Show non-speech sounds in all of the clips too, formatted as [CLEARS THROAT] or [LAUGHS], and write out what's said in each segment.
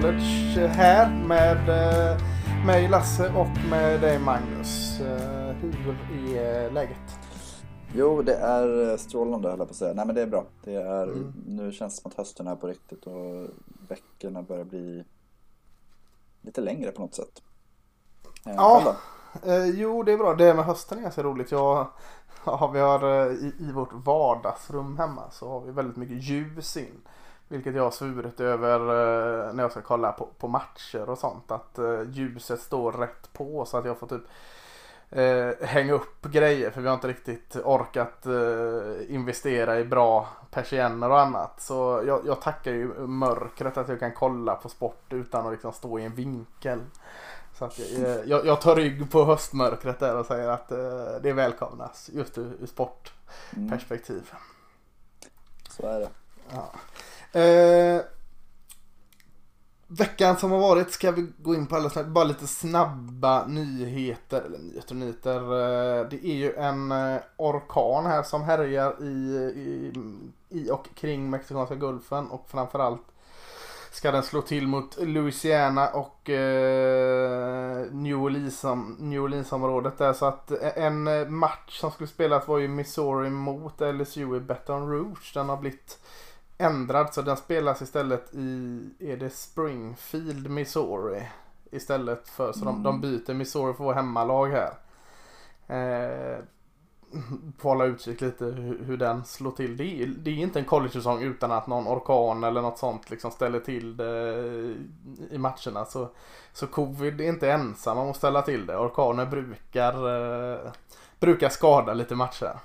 college här med eh, mig Lasse och med dig Magnus. Eh, hur är läget? Jo, det är strålande höll jag på att säga. Nej men det är bra. Det är, mm. Nu känns det som att hösten är på riktigt och veckorna börjar bli lite längre på något sätt. Eh, ja, eh, jo det är bra. Det med hösten är ganska roligt. Jag, [LAUGHS] ja, vi har i, i vårt vardagsrum hemma så har vi väldigt mycket ljus in. Vilket jag har svurit över eh, när jag ska kolla på, på matcher och sånt. Att eh, ljuset står rätt på så att jag får typ eh, hänga upp grejer. För vi har inte riktigt orkat eh, investera i bra persienner och annat. Så jag, jag, tackar ju mörkret att jag kan kolla på sport utan att liksom stå i en vinkel. Så att jag, jag, jag tar rygg på höstmörkret där och säger att eh, det välkomnas just ur, ur sportperspektiv. Mm. Så är det. Ja. Eh, veckan som har varit ska vi gå in på alldeles. Bara lite snabba nyheter. Eller nyheter och nyheter. Eh, det är ju en eh, orkan här som härjar i, i, i och kring Mexikanska gulfen. Och framförallt ska den slå till mot Louisiana och eh, New, Orleans, New Orleans-området där. Så att eh, en eh, match som skulle spelas var ju Missouri mot LSU i Baton Rouge. Den har blivit ändrad så den spelas istället i, är det Springfield, Missouri? Istället för, så mm. de, de byter Missouri för vår hemmalag här. Eh, får hålla utkik lite hur, hur, den slår till. Det är, det är inte en college-säsong utan att någon orkan eller något sånt liksom ställer till det i matcherna. Så, så covid är inte ensam om att ställa till det. Orkaner brukar, eh, brukar skada lite matcher.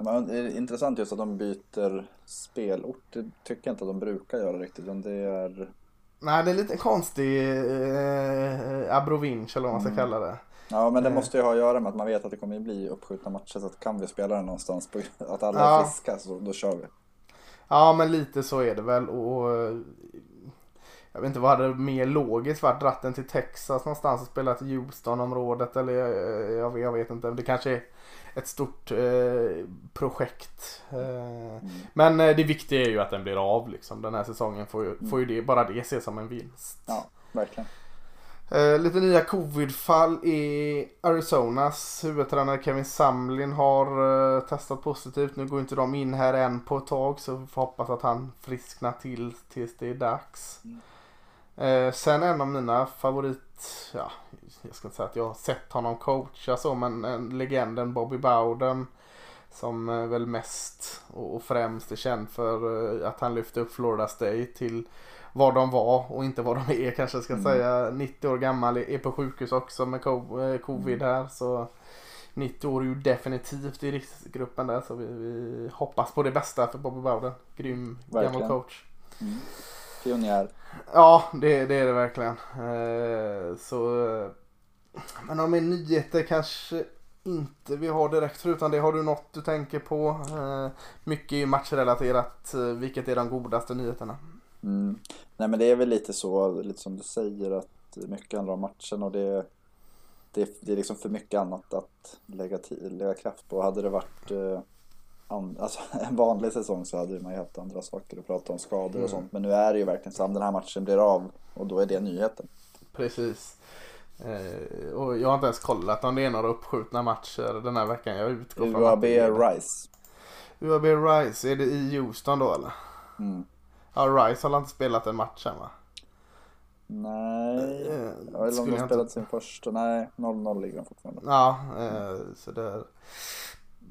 Men det är intressant just att de byter spelort. Det tycker jag inte att de brukar göra riktigt. det är... Nej, det är lite konstig eh, abrovinch eller vad man ska mm. kalla det. Ja, men det eh. måste ju ha att göra med att man vet att det kommer bli uppskjutna matcher. Så att kan vi spela den någonstans, på, att alla ja. är friska, så då kör vi. Ja, men lite så är det väl. Och, jag vet inte vad hade mer logiskt varit. Dratt den till Texas någonstans och spelat i Houston-området. Eller jag, jag, vet inte. Det kanske är ett stort eh, projekt. Eh, mm. Men eh, det viktiga är ju att den blir av liksom. Den här säsongen får ju, mm. får ju det, bara det ses som en vinst. Ja, verkligen. Eh, lite nya covid-fall i Arizonas huvudtränare Kevin Samlin har eh, testat positivt. Nu går inte de in här än på ett tag så vi får hoppas att han frisknar till tills det är dags. Mm. Eh, sen en av mina favorit, ja, jag ska inte säga att jag har sett honom coacha så, men en legenden Bobby Bowden. Som eh, väl mest och främst är känd för eh, att han lyfte upp Florida State till vad de var och inte vad de är kanske ska mm. säga. 90 år gammal, är på sjukhus också med eh, covid mm. här. Så 90 år är ju definitivt i riskgruppen där så vi, vi hoppas på det bästa för Bobby Bowden. Grym Verkligen. gammal coach. Mm. Pionjär. Ja, det, det är det verkligen. Eh, så, men om en nyheter kanske inte vi har direkt förutom det. Har du något du tänker på? Eh, mycket är matchrelaterat. Eh, vilket är de godaste nyheterna? Mm. Nej men det är väl lite så, lite som du säger att mycket handlar om matchen och det, det, det är liksom för mycket annat att lägga, lägga kraft på. Hade det varit eh, alltså, [LAUGHS] en vanlig säsong så hade man ju haft andra saker att prata om, skador och mm. sånt. Men nu är det ju verkligen så att den här matchen blir av och då är det nyheten. Precis. Eh, och jag har inte ens kollat om det är några uppskjutna matcher den här veckan. Jag utgår från UAB Rice. UAB Rice, är det i Houston då eller? Mm. Ja, Rice har inte spelat en match än va? Nej, eh, eller om de spelat inte... sin första. Nej, 0-0 ligger de fortfarande. Ja, eh, så det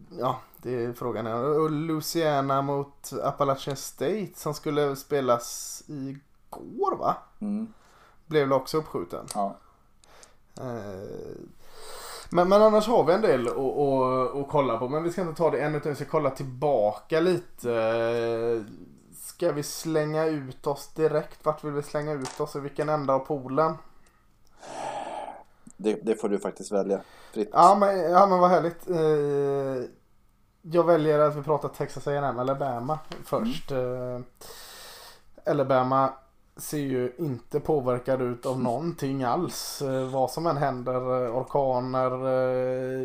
ja, det är frågan. Och Louisiana mot Appalachian State som skulle spelas igår va? Mm. Blev väl också uppskjuten. Ja. Eh, men, men annars har vi en del att, kolla på. Men vi ska inte ta det än utan vi ska kolla tillbaka lite. Ska vi slänga ut oss direkt? Vart vill vi slänga ut oss? I vilken ända av poolen? Det, det får du faktiskt välja. Fritt. Ja men, ja, men vad härligt. Eh, jag väljer att vi pratar Texas A&M Alabama först. Mm. Alabama ser ju inte påverkad ut av någonting alls. Eh, vad som än händer. Orkaner,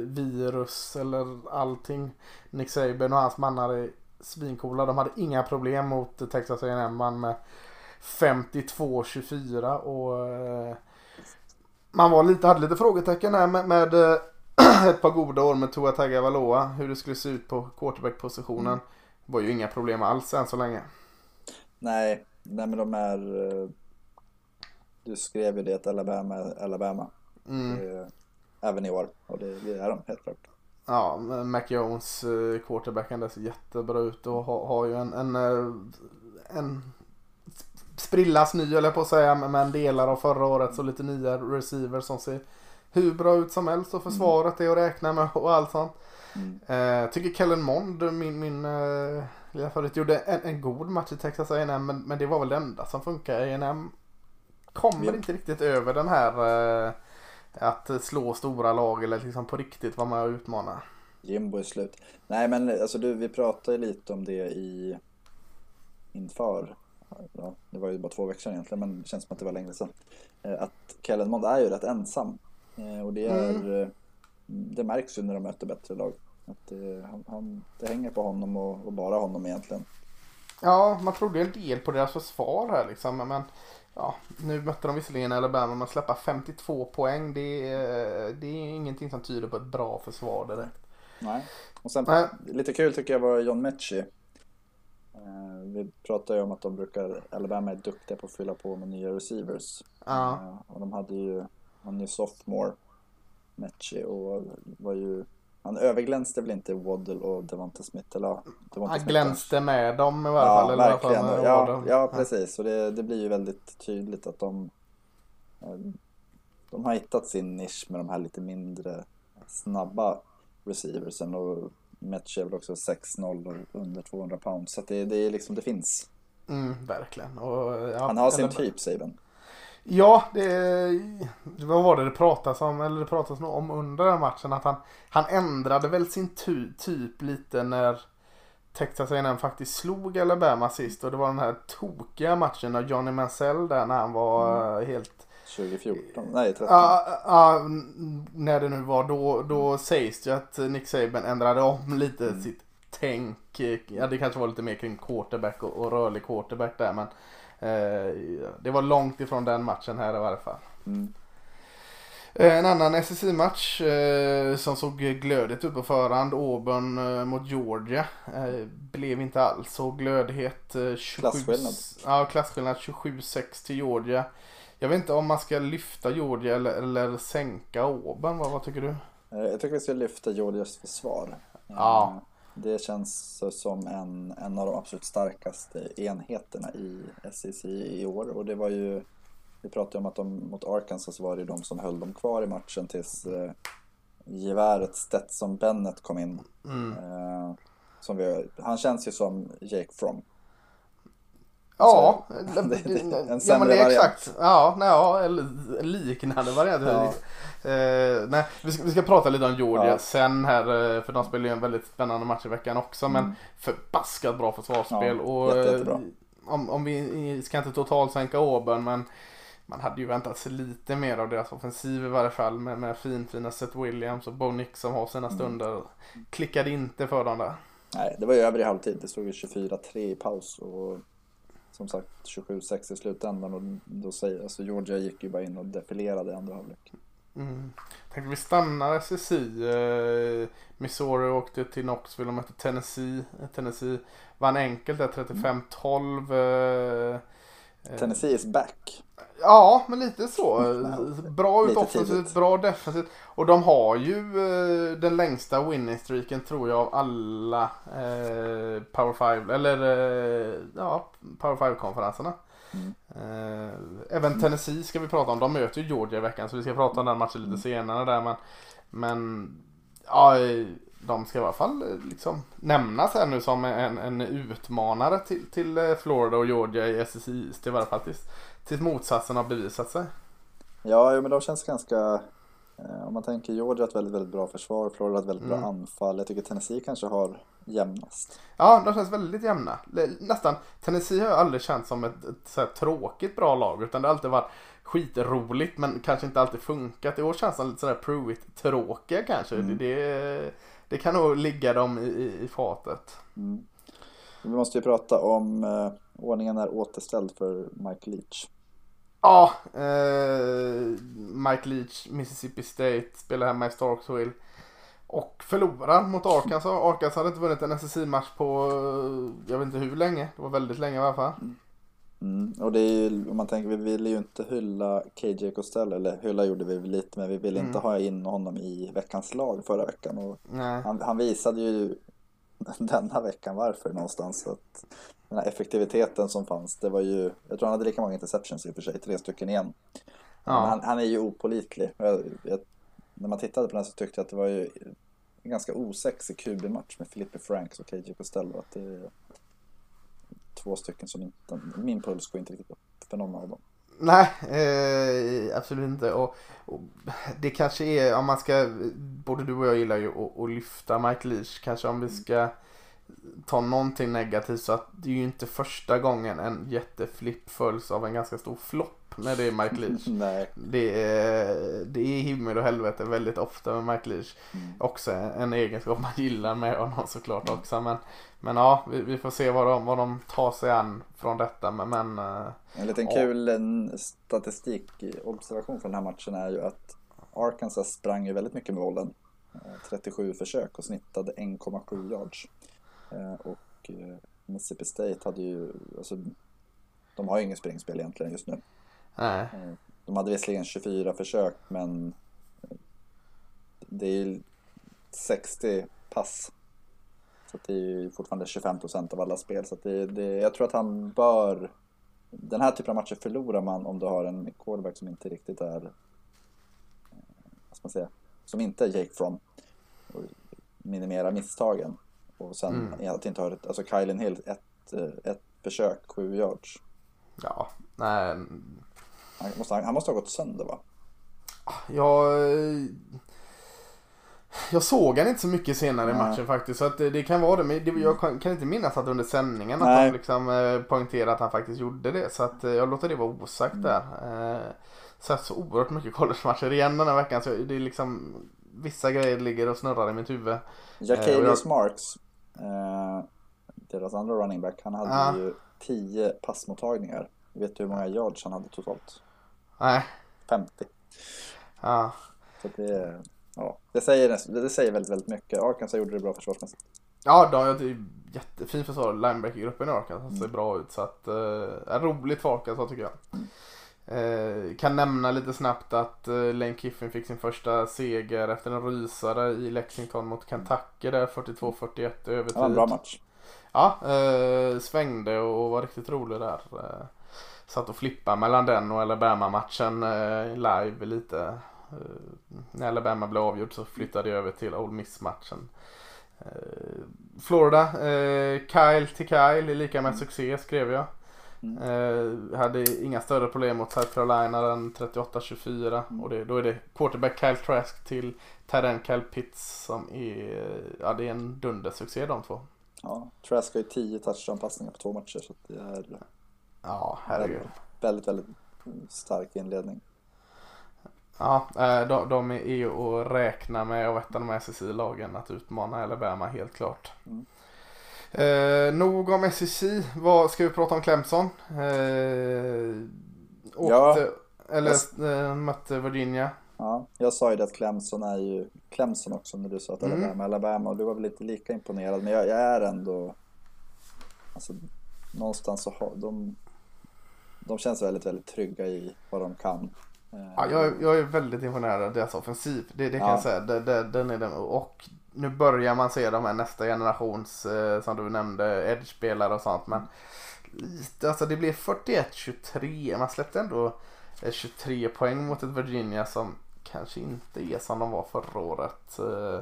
virus eller allting. Nick Saban och hans mannar är svincoola. De hade inga problem mot Texas A&M med 52-24 och eh, man var lite, hade lite frågetecken här med, med eh, [CLEARS THROAT] ett par goda år med Tua Tagovailoa. Hur det skulle se ut på quarterback-positionen. Mm. Var ju inga problem alls än så länge. Nej, nej men de är... eh, Du skrev ju det Alabama Alabama. Mm. Eh, Även i år. Och det, det är de helt klart. Ja, Mac Jones, quarterbacken, där ser jättebra ut och har, har ju en, en, en sprillas ny eller på att säga, men- delar av förra året så lite nya receivers som ser hur bra ut som helst och försvaret är att räkna med och allt sånt. Mm. Eh, tycker Kellen Mond, min, min eh, lilla favorit, gjorde en, en god match i Texas A&M men, men det var väl det enda som funkar. A&M kommer Ja. inte riktigt över den här eh, att slå stora lag eller liksom på riktigt vara med och utmana. Jimbo är slut. Nej men alltså du, vi pratade lite om det i inför. Ja, det var ju bara två veckor sedan egentligen men det känns som att det var längre sedan. Eh, Att Kellen Mond är ju rätt ensam. Eh, Och det är Mm. Det märks ju när de möter bättre lag. Att det, han, han, det hänger på honom och, och bara honom egentligen. Ja, man trodde en del på deras försvar här liksom. Men ja, nu mötte de visserligen Alabama men släppa 52 poäng det, är- det är ingenting som tyder på ett bra försvar direkt. Nej. Och sen Nej. lite kul tycker jag var John Mechie. Eh, Vi pratade ju om att de brukar, Alabama är duktiga på att fylla på med nya receivers. Ja. Eh, Och de hade ju, han är ju sophomore, Mechie och var ju, han överglänste väl inte Waddle och Devonta Smith eller ja, Devonta Han glänste med dem i Ja, fall. eller alla fall verkligen. med Ja, ja, precis. Och det, det blir ju väldigt tydligt att de, eh, de har hittat sin nisch med de här lite mindre snabba receiversen och Mechie är väl också 6-0 och under 200 pounds. Så det, det är liksom, det finns. Mm, verkligen. Och, ja, Han har sin eller- typ, Saban. Ja, det, vad var det det pratas om? Eller det pratas nog om under den matchen att han, han ändrade väl sin ty, typ lite när Texas A&M faktiskt slog Alabama sist och det var den här tokiga matchen av Johnny Mansell där när han var eh, helt 2014, nej 13. Ja, ja, n- när det nu var då, då sägs det ju att Nick Saban ändrade om lite Mm. sitt tänk. Ja, det kanske var lite mer kring quarterback och, och rörlig quarterback där men eh, det var långt ifrån den matchen här i varje fall. Mm. Eh, En annan SSI-match eh, som såg glödigt ut på förhand, Auburn eh, mot Georgia, eh, blev inte alls så glödhet. Eh, 27, Klasskillnad. Ja, klasskillnad 27-6 till Georgia. Jag vet inte om man ska lyfta Georgia eller, eller sänka Auburn, vad, vad tycker du? Eh, Jag tycker vi ska lyfta Georgias försvar. Ja. Eh, Det känns som en, en av de absolut starkaste enheterna i SEC i år. Och det var ju, vi pratade om att de mot Arkansas var det de som höll dem kvar i matchen tills eh, geväret Stetson Bennett kom in. Mm. Eh, som vi, han känns ju som Jake Fromm. Ja, Så, det, [LAUGHS] det- en ja, men det är variant. exakt. Ja, nej, ja, liknande variant. Ja. Eh, nej, vi, ska, vi ska prata lite om Georgia Ja. sen här, eh, för de spelar ju en väldigt spännande match i veckan också. Men Mm. förbaskat bra försvarsspel. Ja, och, jätte, eh, jättebra. om, om vi ska inte totalt sänka Auburn, men man hade ju väntat sig lite mer av deras offensiv i varje fall med, med finfina Seth Williams och Bo Nix som har sina Mm. stunder. Klickade inte för dem där. Nej, det var ju över i halvtid. Det stod ju 24-3 i paus och som sagt 27-6 i slutändan. Och då säger, alltså Georgia gick ju bara in och defilerade i andra halvlek. Mm. Tänkte vi stannar SSI. Eh, Missouri åkte till Knoxville och mötte Tennessee. Tennessee vann enkelt där 35-12. Eh, Tennessee is back. Ja, men lite så. [LAUGHS] Bra ut offensivt, bra defensivt. Och de har ju eh, den längsta winning streaken tror jag av alla eh, Power 5 eller eh, ja, Power 5-konferenserna. Mm. Eh, även Tennessee ska vi prata om. De möter ju Georgia i veckan så vi ska prata om den matchen lite senare där. Men, men ja, eh, de ska i alla fall eh, liksom nämnas här nu som en, en utmanare till, till eh, Florida och Georgia i SSI East i varje fall tills, tills motsatsen har bevisat sig. Ja, men de känns ganska... Eh, om man tänker Georgia har ett väldigt, väldigt bra försvar. Florida har ett väldigt Mm. bra anfall. Jag tycker Tennessee kanske har jämnast. Ja, de känns väldigt jämna. Nästan. Tennessee har aldrig känts som ett, ett här tråkigt bra lag. Utan det har alltid varit skitroligt men kanske inte alltid funkat. I år känns de lite sådär Pruitt-tråkiga kanske. Mm. Det, det, det kan nog ligga dem i, i, i fatet. Mm. Vi måste ju prata om eh, ordningen är återställd för Mike Leach. Ja, eh, Mike Leach, Mississippi State, spelar hemma i Starksville. Och förlorar mot Arkansas. Arkansas hade inte vunnit en SSI-match på, eh, jag vet inte hur länge. Det var väldigt länge i alla fall. Mm. Och det är ju, om man tänker, vi ville ju inte hylla KJ Costello, eller hylla gjorde vi lite, men vi ville Mm. inte ha in honom i veckans lag förra veckan. Och han, han visade ju [LAUGHS] denna veckan varför någonstans. Så att den här effektiviteten som fanns, det var ju, jag tror han hade lika många interceptions i och för sig, tre stycken igen. Ja. han, han är ju opolitlig. Jag, jag, när man tittade på den så tyckte jag att det var ju en ganska osexig QB-match med Filippe Franks och KJ Costello. Att det två stycken som inte, min puls går inte riktigt upp för någon av dem. Nej, eh, absolut inte. Och, och det kanske är, om man ska, både du och jag gillar ju att, att lyfta Mike Leach. Kanske om vi ska ta någonting negativt så att det är ju inte första gången en jätteflipp följs av en ganska stor flopp när det är Mike [LAUGHS] Leach. Nej. Det är, det är himmel och helvete väldigt ofta med Mike Leach. Mm. Också en egenskap man gillar med honom såklart också. Men, men ja, vi, vi får se vad de, vad de tar sig an från detta. Men, men eh, En liten Ja. kul statistikobservation från den här matchen är ju att Arkansas sprang ju väldigt mycket med bollen. Eh, 37 försök och snittade 1,7 yards. Eh, Och eh, Mississippi State hade ju, alltså, de har ju ingen springspel egentligen just nu. Nej. De hade visserligen 24 försök men det är ju 60 pass. Så det är ju fortfarande 25% av alla spel. Så det, det, jag tror att han bör... Den här typen av matcher förlorar man om du har en quarterback som inte riktigt är... Vad ska man säga? Som inte är Jake From. Och minimera misstagen. Och sen Mm. att inte ha. Alltså Kylen Hill, ett, eh, ett försök, 7 yards. Ja, nej. Han måste, han måste ha gått sönder va? Jag, jag såg han inte så mycket senare i Nej. matchen faktiskt. Så att det, det kan vara det. Men det, jag kan, inte minnas att under sändningen att Nej. de liksom eh, poängterade att han faktiskt gjorde det. Så att eh, jag låter det vara osagt Mm. där. Eh, sett så oerhört mycket college-matcher igen den här veckan. Så det är liksom vissa grejer ligger och snurrar i mitt huvud. Eh, och Jacalius Marks, eh, deras andra running back, han hade Ja. ju 10 passmottagningar. Vet du hur många yards han hade totalt? Nej, 50. ja. Så det, ja, det, säger, det säger väldigt, väldigt mycket. Arkansas gjorde det bra försvarsmässigt. Ja, de har ju jättefin försvar. Linebacker-gruppen i Arkansas Mm. ser bra ut. Så att, eh, roligt för Arkansas tycker jag. Eh, kan nämna lite snabbt att eh, Lane Kiffin fick sin första seger efter en rysare i Lexington mot Kentucky där 42-41 i övertid. Det var en bra match. Ja, eh, svängde och var riktigt rolig där. Satt och flippade mellan den och Alabama-matchen eh, live lite. Eh, när Alabama blev avgjord så flyttade jag över till Ole Miss-matchen. Eh, Florida, Kyle till Kyle är lika med succé skrev jag. Mm. Eh, hade inga större problem mot South Carolina den 38-24 Mm. och det, då är det quarterback Kyle Trask till Terren Kyle Pitts som är, ja det är en dundersuccé de två. Ja, Trask har ju 10 touchdown-passningar på två matcher så det är Ja, herregud. väldigt, väldigt stark inledning. Ja, eh, de, de är ju att räkna med av ett av de SSI-lagen att utmana Alabama helt klart. Mm. Eh, nog om SEC. Vad ska vi prata om Clemson? Eh, åkte, eller eh, mötte Virginia. Ja, jag sa ju det att Clemson är ju Clemson också när du sa att Mm. Alabama, Alabama och du var väl inte lika imponerad men jag, jag är ändå alltså någonstans så har de de känns väldigt, väldigt trygga i vad de kan. Eh, Ja, jag, är- jag är väldigt imponerad av deras offensiv. Det, det kan Ja. jag säga. Det, det, den är den. Och nu börjar man se de här nästa generations, eh, som du nämnde, edge-spelare och sånt. Men lite, alltså det blev 41-23. Man släppte ändå eh, 23 poäng mot ett Virginia som kanske inte är som de var förra året. Eh,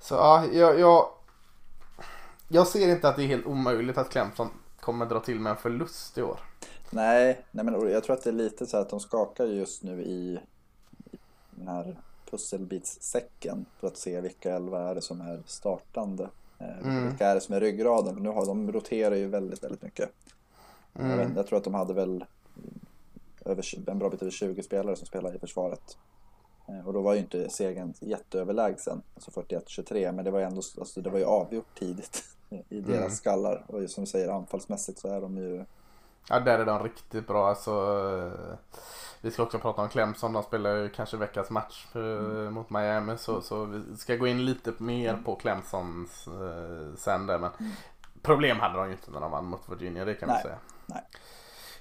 Så ja, jag, jag, jag ser inte att det är helt omöjligt att Clemson kommer dra till med en förlust i år. Nej, nej men jag tror att det är lite så här att de skakar just nu i, i den här pusselbitssäcken för att se vilka elva är det som är startande. Eh, Mm. Vilka är det som är ryggraden? Nu har de roterar ju väldigt, väldigt mycket. Mm. Jag, jag tror att de hade väl över, en bra bit över 20 spelare som spelar i försvaret. Eh, Och då var ju inte segern jätteöverlägsen, alltså 41-23, men det var ju ändå alltså det var ju avgjort tidigt [LAUGHS] i deras Mm. skallar. Och som du säger, anfallsmässigt så är de ju Ja, där är de riktigt bra. Alltså, eh, vi ska också prata om Clemson. De spelar ju kanske veckans match eh, Mm. mot Miami. Så, så vi ska gå in lite mer på Clemsons eh, sen där. Men Mm. problem hade de ju inte när de vann mot Virginia. Det kan Nej, säga. nej.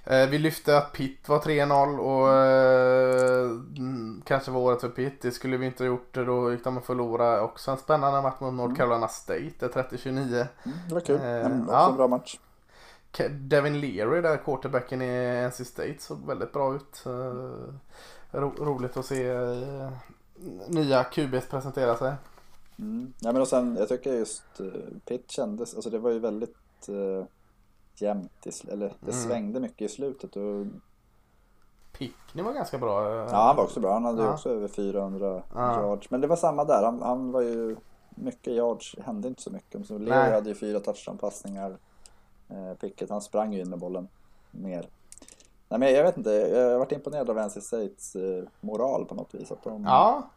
Eh, vi lyfte att Pitt var 3-0 och eh, mm, kanske var året för Pitt. Det skulle vi inte ha gjort. Då gick de att förlora. Också en spännande match mot North Carolina State. Det är 30-29. Mm, det var kul. Eh, En också ja. bra match. Devin Leary där, quarterbacken i NC State, såg väldigt bra ut. Eh, Ro roligt att se eh, nya QBs presentera sig. Mm. Ja, men och sen, jag tycker just uh, Pitt kändes, alltså det var ju väldigt uh, jämnt, i, eller det Mm. svängde mycket i slutet. Och, Pickney var ganska bra. eh, ja, han var också bra. Han hade ju Ja. också över 400 Ja. yards. Men det var samma där. Han, han var ju mycket yards, hände inte så mycket. Så Leo hade ju fyra touchdown-passningar. Uh, Pickett, han sprang ju in med bollen mer. Nej, men jag vet inte, jag har varit imponerad av NC States eh, moral på något vis. Att de, Ja,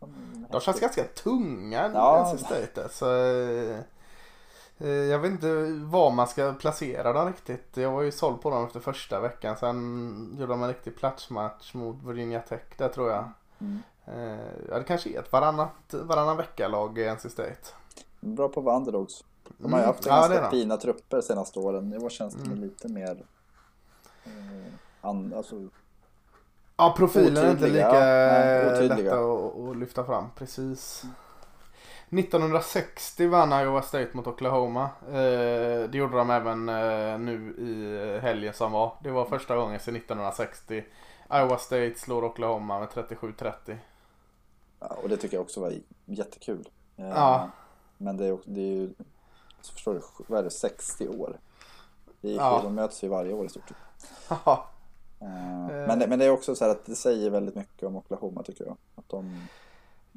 de, de känns ganska tunga Ja. NC State. Så, eh, eh, jag vet inte var man ska placera dem riktigt. Jag var ju såld på dem efter första veckan. Sen gjorde de en riktig platsmatch mot Virginia Tech där tror jag. Mm. Eh, Ja, det kanske är ett varannat, varannan vecka-lag i NC State. Bra på underdogs. De har ju Mm. haft Ja, ganska de. fina trupper senaste åren. År känns det Mm. lite mer... Eh, an, alltså, Ja, profilen är inte lika ja. Eh, lätta att, lyfta fram. Precis. 1960 vann Iowa State mot Oklahoma. Eh, det gjorde de även eh, nu i helgen som var. Det var första gången sedan 1960. Iowa State slår Oklahoma med 37-30. ja, och det tycker jag också var jättekul. Eh, Ja. Men det är, det är ju... Så förstår du, vad är det, 60 år? Vi, Ja. De möts ju varje år i stort sett. Haha. Eh, men, det- men det är också så här att det säger väldigt mycket om Oklahoma tycker jag. Att de...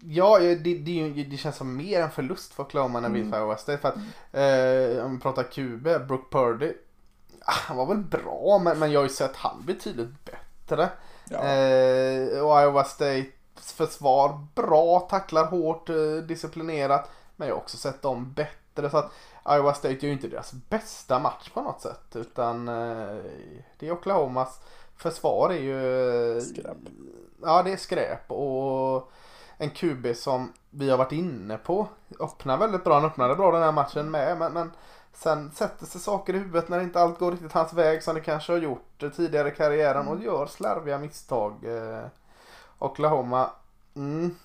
Ja, det, det, är det känns som mer en förlust för Oklahoma när vi Mm. för Iowa State. För att, eh, om vi pratar QB, Brook Purdy. ah, Han var väl bra, men, men jag har ju sett han betydligt bättre. Ja. Eh, och Iowa States försvar bra, tacklar hårt, eh, disciplinerat. Men jag har också sett dem bättre. Så att Iowa State gör ju inte deras bästa match på något sätt. Utan eh, det är Oklahomas försvar är ju... Skräp. Ja, det är skräp. Och en QB som vi har varit inne på öppnar väldigt bra. Han öppnade bra den här matchen med. Men, men sen sätter sig saker i huvudet när inte allt går riktigt hans väg som det kanske har gjort tidigare i karriären och gör slarviga misstag. Eh, Oklahoma. Mm.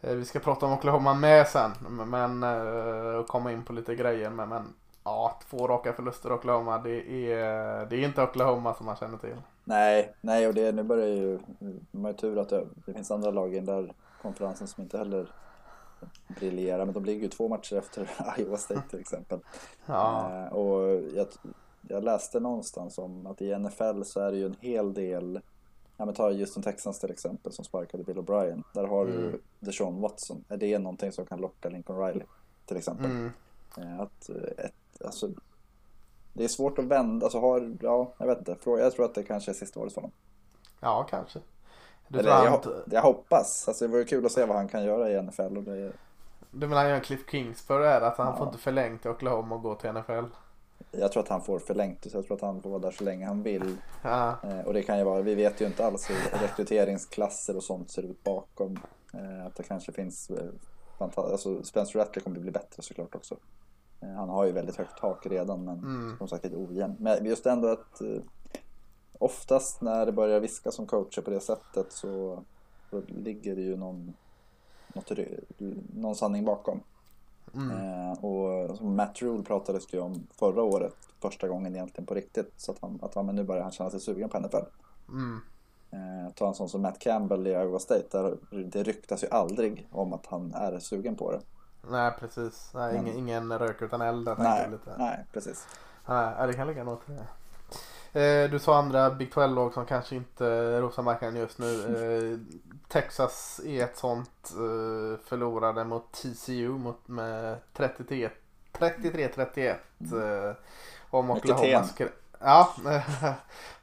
Eh, Vi ska prata om Oklahoma med sen. Men eh, och komma in på lite grejer. Men, men ja, två raka förluster Oklahoma. Det är, det är inte Oklahoma som man känner till. Nej, nej och det, nu börjar ju... De har ju tur att det, det finns andra lag i den där konferensen som inte heller briljerar. Men de ligger ju två matcher efter [LAUGHS] Iowa State till exempel. Ja. Eh, och jag, jag läste någonstans om att i NFL så är det ju en hel del Ja men ta Houston Texans till exempel som sparkade Bill O'Brien. Där har Mm. du Deshaun Watson. Är det någonting som kan locka Lincoln Riley till exempel? Mm. Eh, Att, eh, ett, alltså, det är svårt att vända. Alltså har, ja, jag vet inte. Jag tror att det kanske är sista året för honom. Ja, kanske. Du, Eller, jag, jag hoppas. Alltså, det vore kul att se vad han kan göra i NFL. Och det, du menar han Cliff Kingsbury är att han Ja. får inte förlängt till Oklahoma och gå till NFL? Jag tror att han får förlängt. Så jag tror att han får vara där så länge han vill. Ja. Eh, och det kan ju vara, vi vet ju inte alls hur rekryteringsklasser och sånt ser ut bakom. Eh, att det kanske finns, eh, alltså Spencer Rattler kommer bli bättre såklart också. Han har ju väldigt högt tak redan men Mm. som sagt lite ojämn. Men just ändå att oftast när det börjar viska som coacher på det sättet så, så ligger det ju någon, något, någon sanning bakom. Mm. Eh, och som Matt Rule pratades det ju om förra året, första gången egentligen på riktigt. Så att, han, att han, men nu börjar han känna sig sugen på NFL. Mm. Eh, ta en sån som Matt Campbell i Iowa State, där det ryktas ju aldrig om att han är sugen på det. Nej, precis. Nej, Men- ingen, ingen rök utan eld Nej, lite. nej, precis. Nej, det kan ligga något i det. Eh, du sa andra Big 12-lag som kanske inte rosar marknaden just nu. [LAUGHS] Texas är ett sånt. Eh, förlorade mot TCU mot, med 33 33-31. Eh, om Oklahoma Ja, [LAUGHS]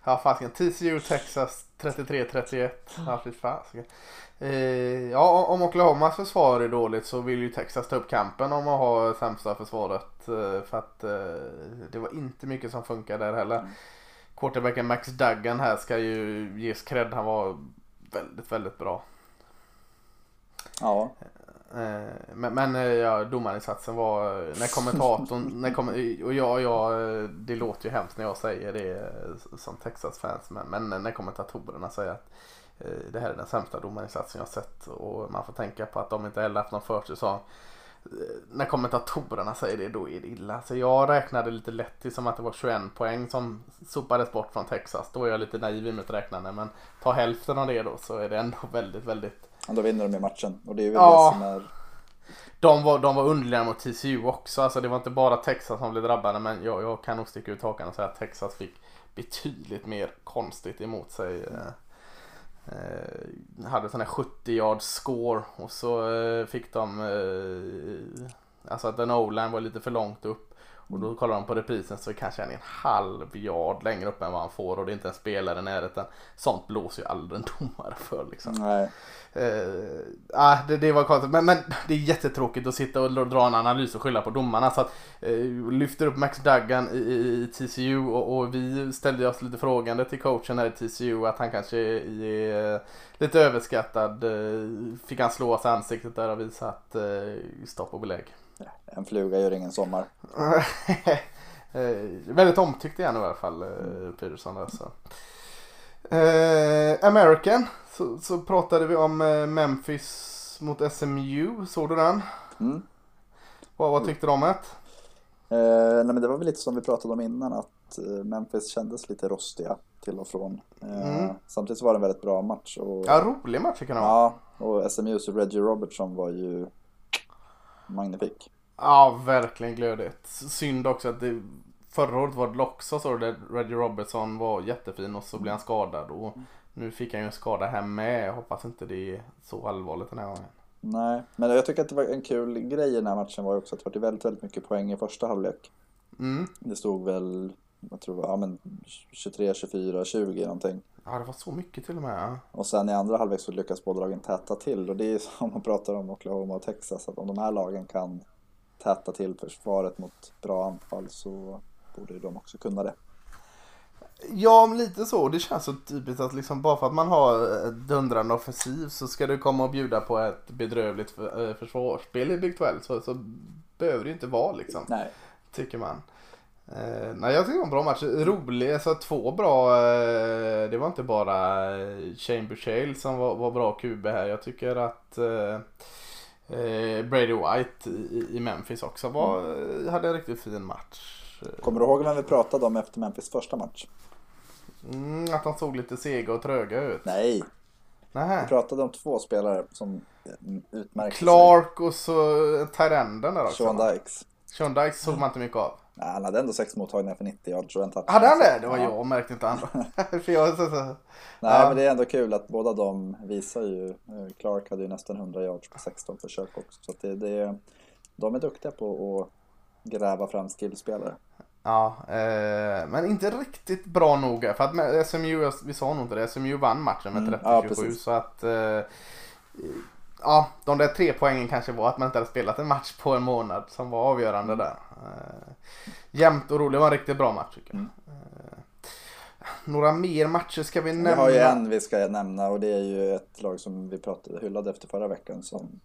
ja fasiken. TCU Texas 33-31. Ja, fy fasiken. Eh, ja, om Oklahomas försvar är dåligt så vill ju Texas ta upp kampen om att ha sämsta försvaret. Eh, för att eh, det var inte mycket som funkar där heller. Mm. Quarterbacken Max Duggan här ska ju ges cred. Han var väldigt, väldigt bra. Ja. Eh, men, men eh, ja, domarinsatsen var när kommentatorn, [LAUGHS] när kom, och jag, jag, det låter ju hemskt när jag säger det som Texas-fans men, men när kommentatorerna säger att eh, det här är den sämsta domarinsatsen jag sett och man får tänka på att de inte heller haft någon försäsong. När kommentatorerna säger det då är det illa. Så jag räknade lite lätt till som att det var 21 poäng som sopades bort från Texas. Då är jag lite naiv i mitt räknande men ta hälften av det då så är det ändå [LAUGHS] väldigt väldigt Ja, då vinner de i matchen och det är väl ja. det som är... De var, de var underliga mot TCU också. Alltså det var inte bara Texas som blev drabbade men jag, jag kan nog sticka ut hakan och säga att Texas fick betydligt mer konstigt emot sig. Eh, eh hade sån här 70 yards score och så eh, fick de eh, Alltså att den o var lite för långt upp. Och då kollar de på reprisen så kanske han är en halv yard längre upp än vad han får och det är inte en spelare i närheten. Sånt blåser ju aldrig en domare för liksom. Nej. Uh, det, det var konstigt. Men, men det är jättetråkigt att sitta och dra en analys och skylla på domarna. Så att, uh, lyfter upp Max Duggan i, i, i TCU och, och, vi ställde oss lite frågande till coachen här i TCU att han kanske är, lite överskattad. Uh, fick han slå oss i ansiktet där och visa att uh, stopp och belägg. En fluga gör ingen sommar. [LAUGHS] väldigt omtyckt igen i alla fall, Peterson. Alltså. Eh, American så, så, pratade vi om eh, Memphis mot SMU. Såg du den? Mm. Vad, vad tyckte du om det? Eh, nej men det var väl lite som vi pratade om innan att eh, Memphis kändes lite rostiga till och från. Eh, mm. Samtidigt var det en väldigt bra match. Och, ja, rolig match tycker jag. Ja, och SMUs Reggie Robertson var ju magnifik. Ja, verkligen glödigt. Synd också att det Förra året var det också så att Reggie Robertson var jättefin och så blev han skadad. Och nu fick han ju en skada här med. Jag hoppas inte det är så allvarligt den här gången. Nej, men jag tycker att det var en kul grej i den här matchen var också att det var väldigt, väldigt mycket poäng i första halvlek. Mm. Det stod väl, jag tror ja, men 23, 24, 20 någonting. Ja, det var så mycket till och med. Och sen i andra halvlek så lyckas båda lagen täta till. Och det är [LAUGHS] som man pratar om Oklahoma och Texas, att om de här lagen kan täta till försvaret mot bra anfall så borde de också kunna det. Ja, lite så. Det känns så typiskt att liksom bara för att man har ett dundrande offensiv så ska du komma och bjuda på ett bedrövligt eh, försvarsspel i Big 12. Så, så behöver det inte vara liksom. Nej. Tycker man. Eh, nej, jag tycker det var en bra match. Rolig, alltså två bra. Eh, det var inte bara eh, Chamber Shale som var, var bra QB här. Jag tycker att eh, eh, Brady White i, i Memphis också var, mm. hade en riktigt fin match. Kommer du ihåg vem vi pratade om efter Memphis första match? Mm, att de såg lite sega och tröga ut. Nej. Nähä. Vi pratade om två spelare som utmärkte Clark sig. och så Tyrenden där också. Sean Dykes. Sean Dykes såg man inte mycket av. Nej, han hade ändå sex mottagningar för 90 yards och en touch. Hade han det? Det var ja. jag märkte inte andra. [LAUGHS] för jag, så, så. Nej, ja. men det är ändå kul att båda de visar ju. Eh, Clark hade ju nästan 100 yards på 16 försök också. Så det, det, de är duktiga på att gräva fram skillspelare. Ja, eh, men inte riktigt bra nog för att SMU, vi sa nog inte det, SMU vann matchen med 30-27 mm, ja, så att eh, Ja, de där tre poängen kanske var att man inte hade spelat en match på en månad som var avgörande där. Eh, jämnt och roligt, det var en riktigt bra match tycker jag. Mm. Eh, några mer matcher ska vi nämna? Vi har ju en vi ska nämna och det är ju ett lag som vi pratade, hyllade efter förra veckan som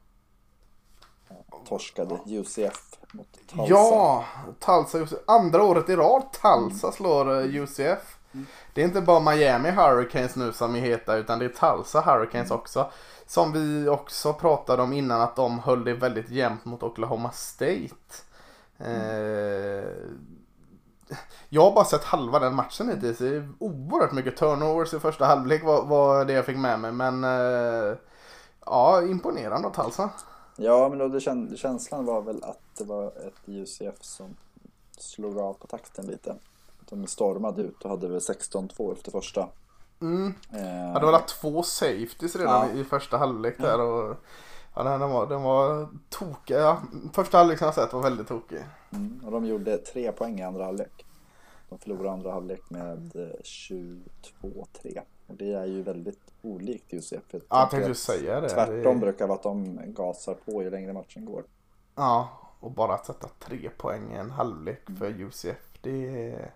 torskade UCF mot Tulsa. Ja, Tulsa Andra året i rad Tulsa mm. slår eh, UCF. Mm. Det är inte bara Miami Hurricanes nu som är heta utan det är Tulsa Hurricanes mm. också. Som vi också pratade om innan att de höll det väldigt jämnt mot Oklahoma State. Eh, jag har bara sett halva den matchen hittills. Det är oerhört mycket turnovers i första halvlek var, var det jag fick med mig. Men eh, ja, imponerande av Tulsa. Ja, men då det käns känslan var väl att det var ett UCF som slog av på takten lite. De stormade ut och hade väl 16-2 efter första. Mm. Eh, ja, det var två safeties redan ja. i första halvlek där. Och, ja, den var, den var tokig. Ja, första halvlek som jag sett var väldigt tokig. Mm, och de gjorde tre poäng i andra halvlek. De förlorade andra halvlek med eh, 22-3. Och det är ju väldigt olikt UCF. Ja, jag tänkte säga det. Tvärtom det... brukar vara att de gasar på ju längre matchen går. Ja, och bara att sätta tre poäng i en halvlek för UCF. Det är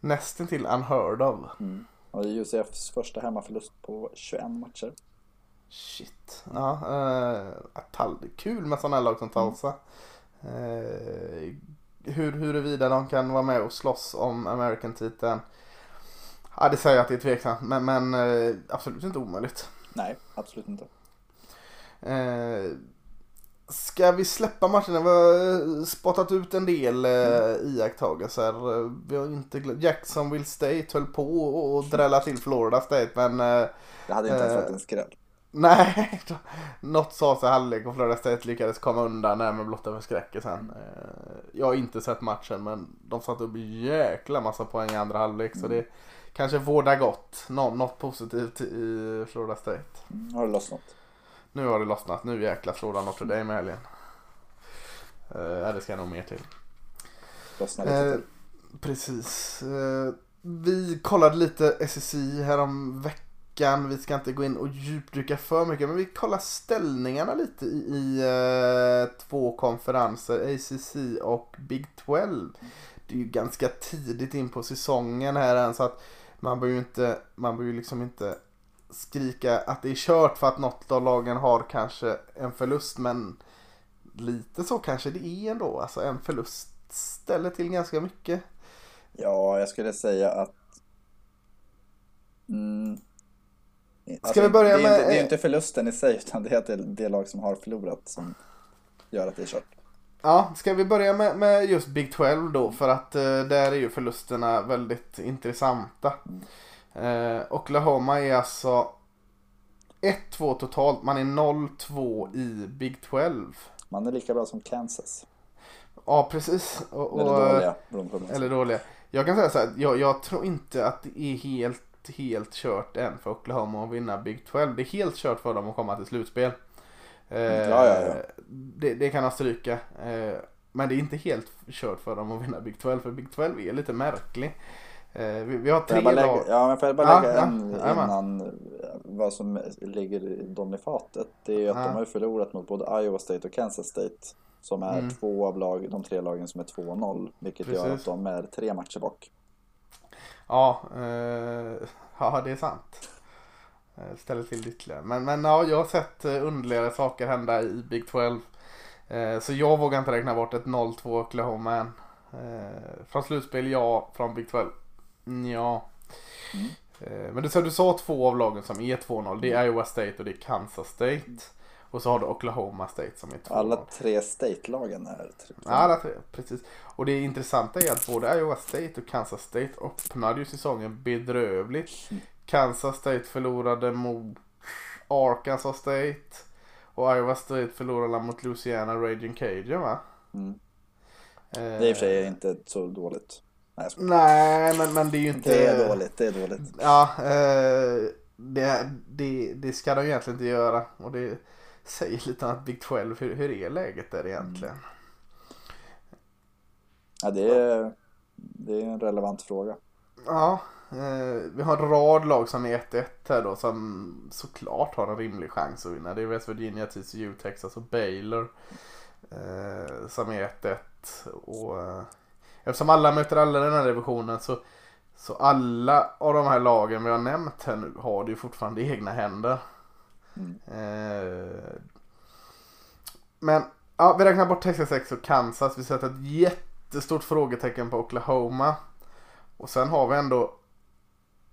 nästan till unheard of. Mm. Och det är UCFs första hemmaförlust på 21 matcher. Shit. Ja, eh, kul med sådana här lag som Tulsa. Eh, hur, huruvida de kan vara med och slåss om American-titeln. Ja, det säger jag att det är tveksamt. Men, men eh, absolut inte omöjligt. Nej, absolut inte. Eh, ska vi släppa matchen? Vi har spottat ut en del eh, iakttagelser. Vi har inte. Jacksonville State höll på och drälla till Florida State men... Eh, det hade inte ens varit en skräll. Nej, [LAUGHS] något sa sig halvlek och Florida State lyckades komma undan där med blotta förskräckelsen. Eh, jag har inte sett matchen men de satte upp jäkla massa poäng i andra halvlek så det kanske vårdar gott. Nå något positivt i Florida State. Mm, har det lossnat? Nu har det lossnat. Nu jäklar slår han Notre Dame i helgen. Ja, det ska jag nog mer till. Lossna lite uh, till. Precis. Uh, vi kollade lite SSI härom veckan veckan. Vi ska inte gå in och djupdyka för mycket men vi kollar ställningarna lite i, i uh, två konferenser, ACC och Big 12. Det är ju ganska tidigt in på säsongen här än så att man behöver ju inte, man behöver liksom inte skrika att det är kört för att något av lagen har kanske en förlust men lite så kanske det är ändå. Alltså en förlust ställer till ganska mycket. Ja, jag skulle säga att mm, Ska alltså, vi börja det med... Inte, det är inte förlusten i sig utan det är att det, det lag som har förlorat som gör att det är kört. Ja, ska vi börja med, med just Big 12 då för att eh, där är ju förlusterna väldigt intressanta. Mm. Eh, Oklahoma är alltså 1-2 totalt, man är 0-2 i Big 12. Man är lika bra som Kansas. Ja, precis. Och, och, eller dåliga. Eller dåliga. Jag kan säga så här, jag, jag tror inte att det är helt helt kört än för Oklahoma att vinna Big 12. Det är helt kört för dem att komma till slutspel. Eh, ja, ja, ja. Det, det, kan de stryka. Eh, men det är inte helt kört för dem att vinna Big 12 för Big 12 är lite märklig. Eh, vi, har tre lag. Ja men får jag bara lägga ja, en ja, innan vad som ligger dem i fatet. Det är att ja. de har förlorat mot både Iowa State och Kansas State. Som är mm. två av lag, de tre lagen som är 2-0. Vilket Precis. gör att de är tre matcher bak. Ja, eh, ja det är sant. Eh, ställer till ytterligare. Men, men ja, jag har sett eh, underligare saker hända i Big 12. Eh, så jag vågar inte räkna bort ett 0-2 Oklahoma än. Eh, från slutspel ja, från Big 12 ja. Mm. Eh, men du sa, du sa två av lagen som är 2-0. Det är Iowa State och det är Kansas State. Och så har du Oklahoma State som är 2 Alla tre state-lagen är 3 Ja, alla tre, precis. Och det intressanta är att både Iowa State och Kansas State öppnade ju säsongen bedrövligt. Mm. Kansas State förlorade mot Arkansas State. Och Iowa State förlorade mot Louisiana Raging Cajun va? Mm. Det är i och för sig inte så dåligt. Nej, Nej men, men det är ju inte... Det är dåligt, det är dåligt. Ja, eh, det, det, det ska de egentligen inte göra. Och det säger lite om att Big 12, hur, hur är läget där egentligen? Mm. Ja, det är, det är en relevant fråga. Ja, eh, vi har en rad lag som är 1-1 här då som såklart har en rimlig chans att vinna. Det är West Virginia, TCU, Texas och Baylor eh, som är 1-1. Och, eh, eftersom alla möter alla i den här divisionen så, så alla av de här lagen vi har nämnt här nu har det ju fortfarande i egna händer. Mm. Eh, men ja, vi räknar bort Texas X och Kansas. Vi sätter ett jättestort frågetecken på Oklahoma. Och sen har vi ändå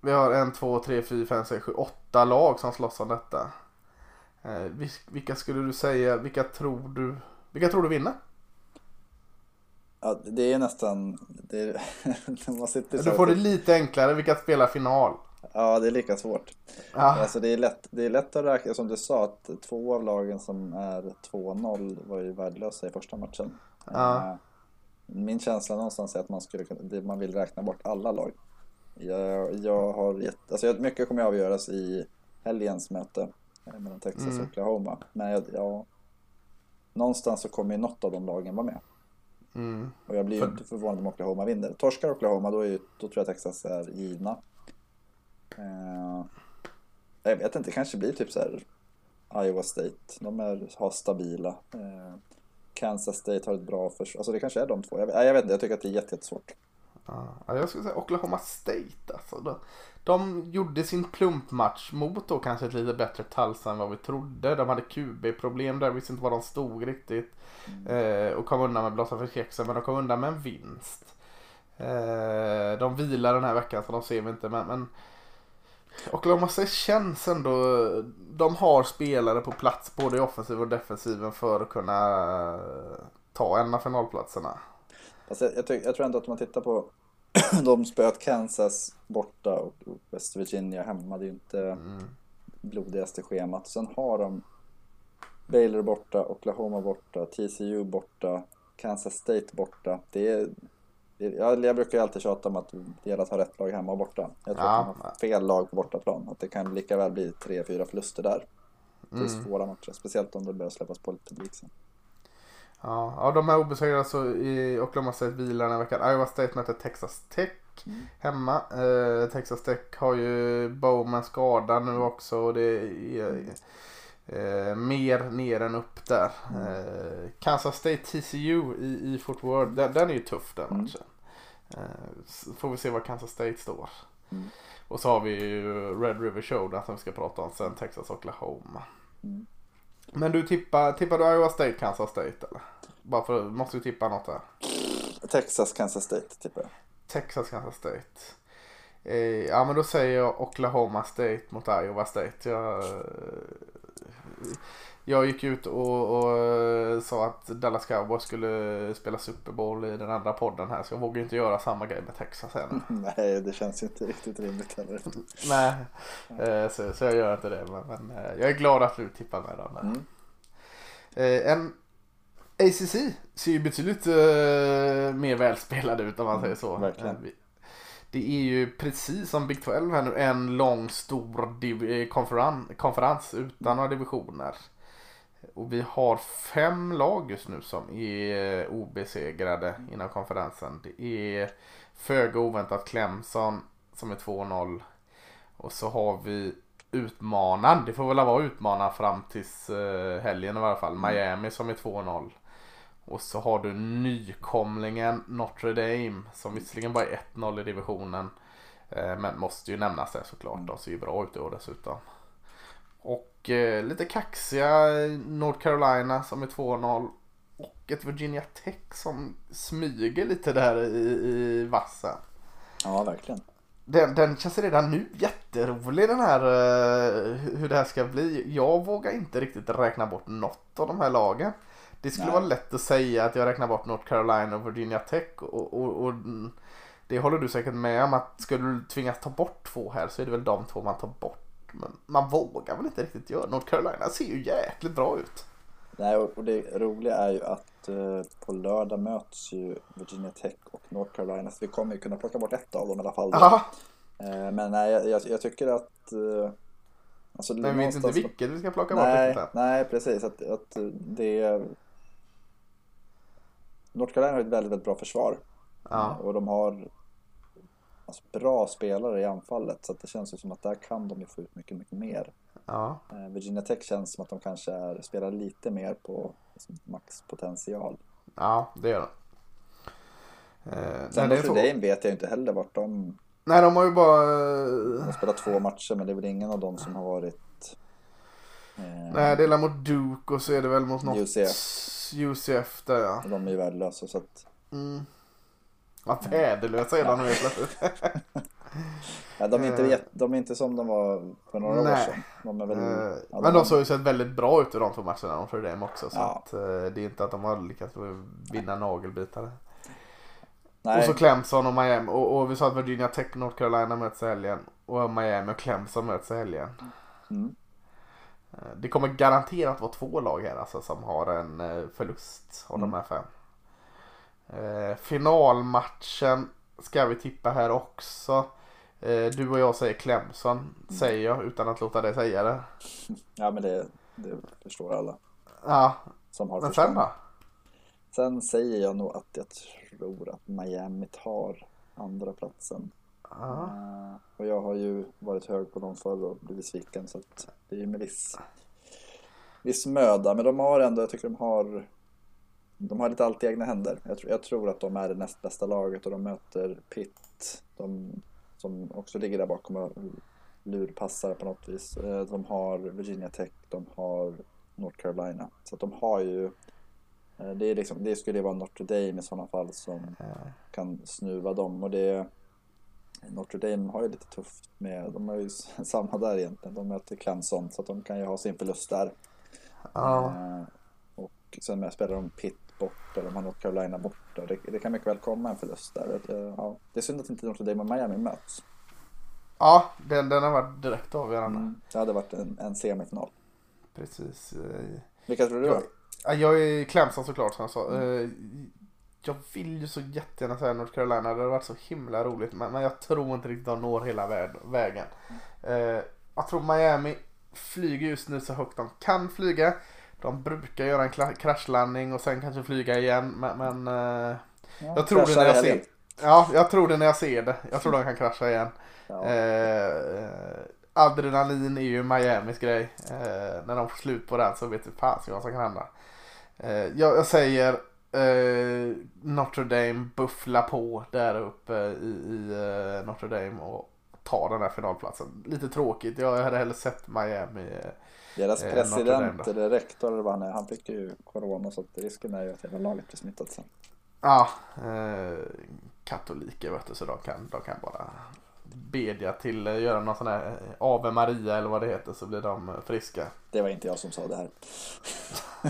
vi har en, två, tre, fyra, fem, sex, sju, åtta lag som slåss om detta. Eh, vilka skulle du säga, vilka tror du, vilka tror du vinner? Ja, det är nästan, det är, [LAUGHS] man sitter så Du får det lite enklare, vilka spelar final? Ja, det är lika svårt. Ja. Alltså det, är lätt, det är lätt att räkna, som du sa, att två av lagen som är 2-0 var ju värdelösa i första matchen. Ja. Eh, min känsla någonstans är att man, skulle, man vill räkna bort alla lag. Jag, jag har gett, alltså mycket kommer att avgöras i helgens möte eh, mellan Texas och mm. Oklahoma. Men ja, någonstans så kommer ju något av de lagen vara med. Mm. Och jag blir ju För- inte förvånad om Oklahoma vinner. Torskar Oklahoma då, är ju, då tror jag Texas är givna. Eh, jag vet inte, det kanske blir typ så här Iowa State. De är, har stabila. Eh, Kansas State har ett bra försvar. Alltså det kanske är de två. Jag, jag vet inte, jag tycker att det är jätte- jättesvårt. Ja, jag skulle säga Oklahoma State alltså. De, de gjorde sin plumpmatch mot då kanske ett lite bättre Tulsa än vad vi trodde. De hade QB-problem där, visste inte var de stod riktigt. Eh, och kom undan med blotta förskräckelsen, men de kom undan med en vinst. Eh, de vilar den här veckan så de ser vi inte, men, men Oklahoma State känns ändå, de har spelare på plats både i offensiven och defensiven för att kunna ta en av finalplatserna. Alltså jag, jag, tror ändå att om man tittar på [CLEARS THROAT] de spöat Kansas borta och och West Virginia hemma. Det är ju inte Mm. blodigaste schemat. Sen har de Baylor borta, Oklahoma borta, TCU borta, Kansas State borta. Det är, jag, jag brukar ju alltid tjata om att det gäller att ha rätt lag hemma och borta. Jag tror Ja. att de har fel lag på bortaplan. Att det kan lika väl bli tre, fyra förluster där. Det är Mm. svåra matcher, speciellt om det börjar släppas på lite publik sen. Ja, ja, de är obesegrade alltså i Oklahoma State vilar den här veckan. Iowa State möter Texas Tech Mm. hemma. Eh, Texas Tech har ju Bowman skadad nu också och det är eh, mer ner än upp där. Mm. Eh, Kansas State TCU i, i Fort Worth, den, den är ju tuff den Mm. matchen. Så får vi se var Kansas State står. Mm. Och så har vi ju Red River Showdown som vi ska prata om sen, Texas Oklahoma. Mm. Men du tippar, tippar du Iowa State, Kansas State eller? Bara för, måste du tippa något där? Texas, Kansas State tippar jag. Texas, Kansas State. Eh, ja men då säger jag Oklahoma State mot Iowa State. Jag, jag gick ut och, och eh, sa att Dallas Cowboys skulle spela Super Bowl i den andra podden här så jag vågar inte göra samma grej med Texas än. [LAUGHS] Nej, det känns ju inte riktigt rimligt heller. Nej, eh, så, så jag gör inte det. Men, men eh, jag är glad att du tippar med där. Mm. En ACC ser ju betydligt mer välspelad ut om man säger så. verkligen. Det är ju precis som Big 12 här nu en lång stor konferens utan några divisioner. Och vi har fem lag just nu som är obesegrade inom konferensen. Det är föga oväntat Clemson som är 2-0. Och så har vi utmanaren, det får väl vara utmanaren fram tills eh, helgen i alla fall. Miami som är 2-0. Och så har du nykomlingen Notre Dame som visserligen bara är 1-0 i divisionen. Eh, men måste ju nämnas det såklart. De ser ju bra ut i år dessutom. Och eh, lite kaxiga North Carolina som är 2-0. Och ett Virginia Tech som smyger lite där i, i vassen. Ja, verkligen. Den, den känns redan nu jätterolig den här eh, hur det här ska bli. Jag vågar inte riktigt räkna bort något av de här lagen. Det skulle Nej. vara lätt att säga att jag räknar bort North Carolina och Virginia Tech och, och, och det håller du säkert med om att skulle du tvingas ta bort två här så är det väl de två man tar bort. Men man vågar väl inte riktigt göra. North Carolina ser ju jäkligt bra ut. Nej, och det roliga är ju att eh, på lördag möts ju Virginia Tech och North Carolina. Så vi kommer ju kunna plocka bort ett av dem i alla fall. Eh, men nej, jag, jag, tycker att... Eh, alltså, men vi vet inte vilket vi ska plocka bort Nej, nej, precis. Att, att det... North Carolina har ett väldigt, väldigt bra försvar. Ja. Och de har alltså, bra spelare i anfallet. Så det känns ju som att där kan de ju få ut mycket, mycket mer. Ja. Eh, Virginia Tech känns som att de kanske är, spelar lite mer på liksom, maxpotential. ja, det gör de. Eh, Sen Notre Dame vet jag inte heller vart de... Nej, de har ju bara... De har spelat två matcher men det är väl ingen av dem som har varit... Eh, Nej, det är mot Duke och så är det väl mot något... UCF. UCF där ja. De är ju värdelösa så att... Mm. Ja, värdelösa är de nu plötsligt. [LAUGHS] Ja, de, är inte, de är inte som de var för några år Nej. sedan. De väl... Eh, ja, Men de såg ju sett väldigt bra ut i de två matcherna de för dem också. Så Ja. att, eh, det är inte att de har lyckats vinna nagelbitare. Nej, Och så Clemson och Miami. Och, och vi sa att Virginia Tech North Carolina möts i helgen. Och Miami och Clemson möts i helgen. mm, Eh, Det kommer garanterat vara två lag här alltså som har en förlust av Mm. de här fem. Eh, finalmatchen ska vi tippa här också. Eh, du och jag säger Clemson, säger jag utan att låta dig säga det. ja men det, det förstår alla Ja, som har men förstånd. sen då? Sen säger jag nog att jag tror att Miami tar andra platsen. Eh, och jag har ju varit hög på dem förr och blivit sviken så att det är ju med viss, viss möda. Men de har ändå, jag tycker de har de har lite allt i egna händer. Jag tror, jag tror att de är det näst bästa laget och de möter Pitt de, som också ligger där bakom och lurpassar på något vis. Eh, de har Virginia Tech, de har North Carolina. Så de har ju eh, det, är liksom, det skulle vara Notre Dame i sådana fall som kan snuva dem. Och det, Notre Dame har ju lite tufft med, de har ju [LAUGHS] samma där egentligen. De möter Clemson så de kan ju ha sin förlust där. Ja. Eh, och sen spelar de Pitt borta, de har North Carolina borta. Det, det kan mycket väl komma en förlust där. Det, ja, det är synd att inte Notre Dame och Miami möts. Ja, den, den har varit direkt avgörande. Mm, det hade varit en, en semifinal. Precis. eh, Vilka tror du då? Jag, ja, jag är Clemson såklart som jag sa. Eh, Jag vill ju så jättegärna säga North Carolina. Det hade varit så himla roligt. Men, men jag tror inte riktigt de når hela vä- vägen. Eh, Jag tror Miami flyger just nu så högt de kan flyga. De brukar göra en kraschlandning och sen kanske flyga igen. Men, men eh, Ja, jag tror det när jag ser helgen. Ja, jag tror det när jag ser det. Jag tror de kan krascha igen. Ja. Eh, adrenalin är ju Miamis grej. Eh, när de får slut på den så vet du fan vad som kan hända. Eh, jag, jag säger eh, Notre Dame buffla på där uppe i, i eh, Notre Dame och ta den här finalplatsen. Lite tråkigt. Jag hade hellre sett Miami. Deras eh, president eller rektor eller vad han är, han fick ju corona så att risken är ju att hela laget blir smittat sen. Ja, eh, katoliker vet du så de kan, de kan bara bedja till, eh, göra någon sån här eh, Ave Maria eller vad det heter så blir de friska. Det var inte jag som sa det här. [LAUGHS]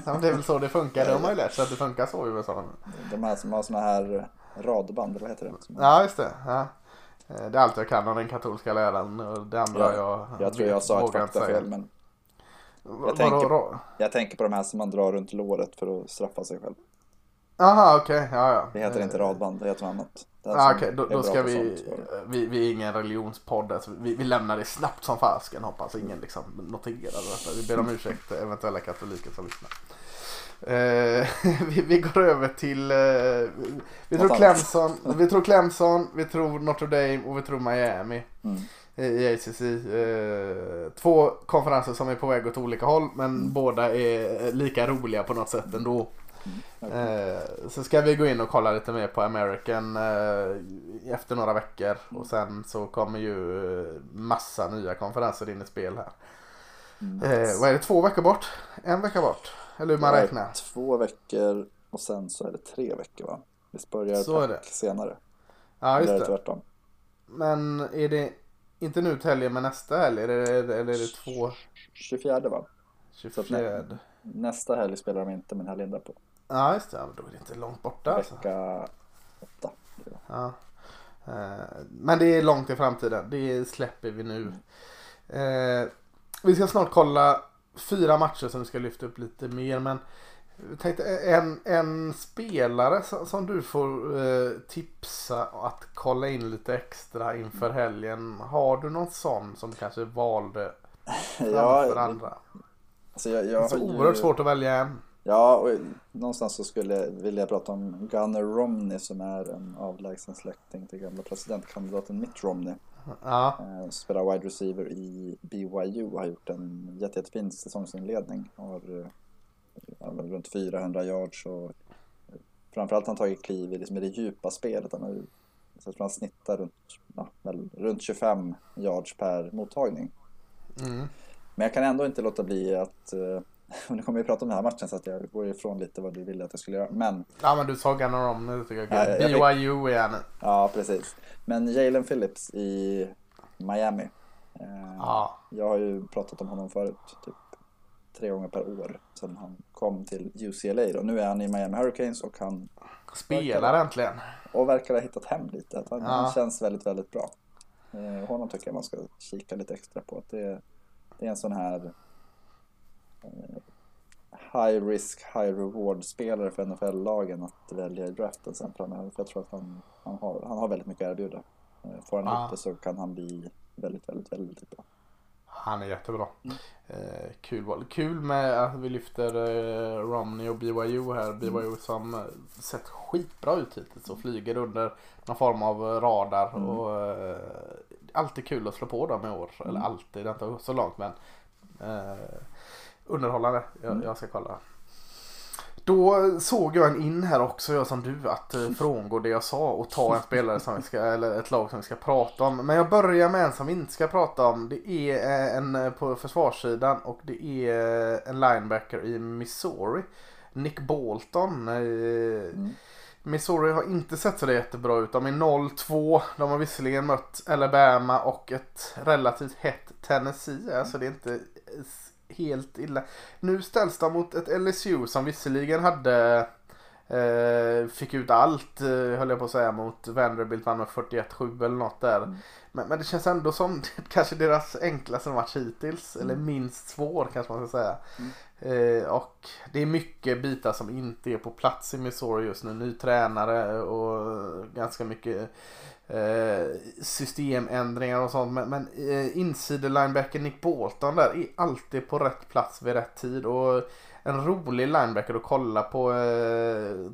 Ja, det är väl så det funkar. Det har man ju lärt sig att det funkar så i USA. De här som har såna här radband, eller vad heter det? Ja, just det. Ja. Det är allt jag kan om den katolska läran och det andra Ja, jag Jag tror jag sa ett faktafel men Vadå, tänker- jag tänker på de här som man drar runt låret för att straffa sig själv. Aha, okej. Ja, ja. Det heter inte Eh, radband, det heter något annat. Som okej, då, då ska vi, vi, vi är ingen religionspodd alltså, vi, vi lämnar det snabbt som fasken hoppas ingen liksom noterar detta. Vi ber om ursäkt eventuella katoliker som lyssnar. Eh, [LAUGHS] vi, vi går över till, eh, vi, tror Clemson, vi tror Clemson, vi tror Notre Dame och vi tror Miami Mm. I ACC. Eh, två konferenser som är på väg åt olika håll men Mm. båda är lika roliga på något sätt ändå. Okej. Eh, så ska vi gå in och kolla lite mer på American eh, efter några veckor. Och sen så kommer ju eh, massa nya konferenser in i spel här. Mm. Eh, vad är det, två veckor bort? En vecka bort? Eller hur man räknar? Två veckor och sen så är det tre veckor va? Visst börjar Så är pack det. senare? Ja just det det. tvärtom? Men är det inte nu till helgen men nästa helg? Eller är det, eller är det två? 24 va? Så att 24? nä- Nästa helg spelar de inte men helgen därpå. Ja just det, ja, då är det inte långt borta alltså. Vecka åtta. blir det. Ja. Eh, Men det är långt i framtiden. Det släpper vi nu. Eh, Vi ska snart kolla fyra matcher som vi ska lyfta upp lite mer. Men tänkte en, en spelare som, som du får eh, tipsa att kolla in lite extra inför helgen. Har du någon sån som du kanske valde framför Ja, andra? alltså jag, Det är jag så har ju- oerhört svårt att välja en. Ja, och någonstans så skulle vilja prata om Gunnar Romney som är en avlägsen släkting till gamla presidentkandidaten Mitt Romney. Ja, Eh, spelar wide receiver i BYU har gjort en jätte, jättefin säsongsinledning. Har runt 400 yards och eh, framförallt har han tagit kliv i, liksom, det djupa spelet. Han har, så tror han snittar runt, ja, runt 25 yards per mottagning. mm. Men jag kan ändå inte låta bli att, eh, och [LAUGHS] nu kommer vi prata om den här matchen så att jag går ifrån lite vad du ville att jag skulle göra. Men ja men du sa Gunnar om nu tycker jag. Ja, jag- fick- BYU är han. Ja, precis. Men Jalen Phillips i Miami. Eh, Ja. Jag har ju pratat om honom förut, typ tre gånger per år sedan han kom till UCLA. Då. Nu är han i Miami Hurricanes och han Spelar äntligen. och verkar ha hittat hem lite. Han, Ja. han känns väldigt, väldigt bra. Eh, honom tycker jag man ska kika lite extra på. Att det, det är en sån här eh, high risk, high reward spelare för NFL-lagen att välja i draften sen framöver. För jag tror att han, han, har, han har väldigt mycket att erbjuda. Eh, får han Ja. upp det så kan han bli väldigt, väldigt, väldigt bra. Han är jättebra. Mm. Eh, kul val. Kul med att vi lyfter eh, Romney och BYU här. BYU mm. som eh, sett skitbra ut hittills och flyger under någon form av radar. Mm. Och, eh, alltid kul att slå på dem i år. Eller mm. alltid, det är inte så långt men eh, underhållande. Jag, mm. jag ska kolla. Då såg jag en in här också, jag som du, att eh, frångå det jag sa och ta en spelare som vi ska, eller ett lag som vi ska prata om. Men jag börjar med en som vi inte ska prata om. Det är eh, en eh, på försvarssidan och det är en linebacker i Missouri. Nick Bolton. Mm. Missouri har inte sett så jättebra ut. De är 0-2. De har visserligen mött Alabama och ett relativt hett Tennessee. Alltså det är inte helt illa. Nu ställs de mot ett LSU som visserligen hade eh, fick ut allt, eh, höll jag på att säga, mot Vanderbilt vann med 41-7 eller något där. Mm. Men, men, det känns ändå som [LAUGHS] kanske deras enklaste match hittills, mm. eller minst svår kanske man ska säga. Eh, och det är mycket bitar som inte är på plats i Missouri just nu. Ny tränare och ganska mycket Eh, systemändringar och sånt. Men, men eh, insider Nick Bolton där är alltid på rätt plats vid rätt tid. Och en rolig linebacker att kolla på. Eh,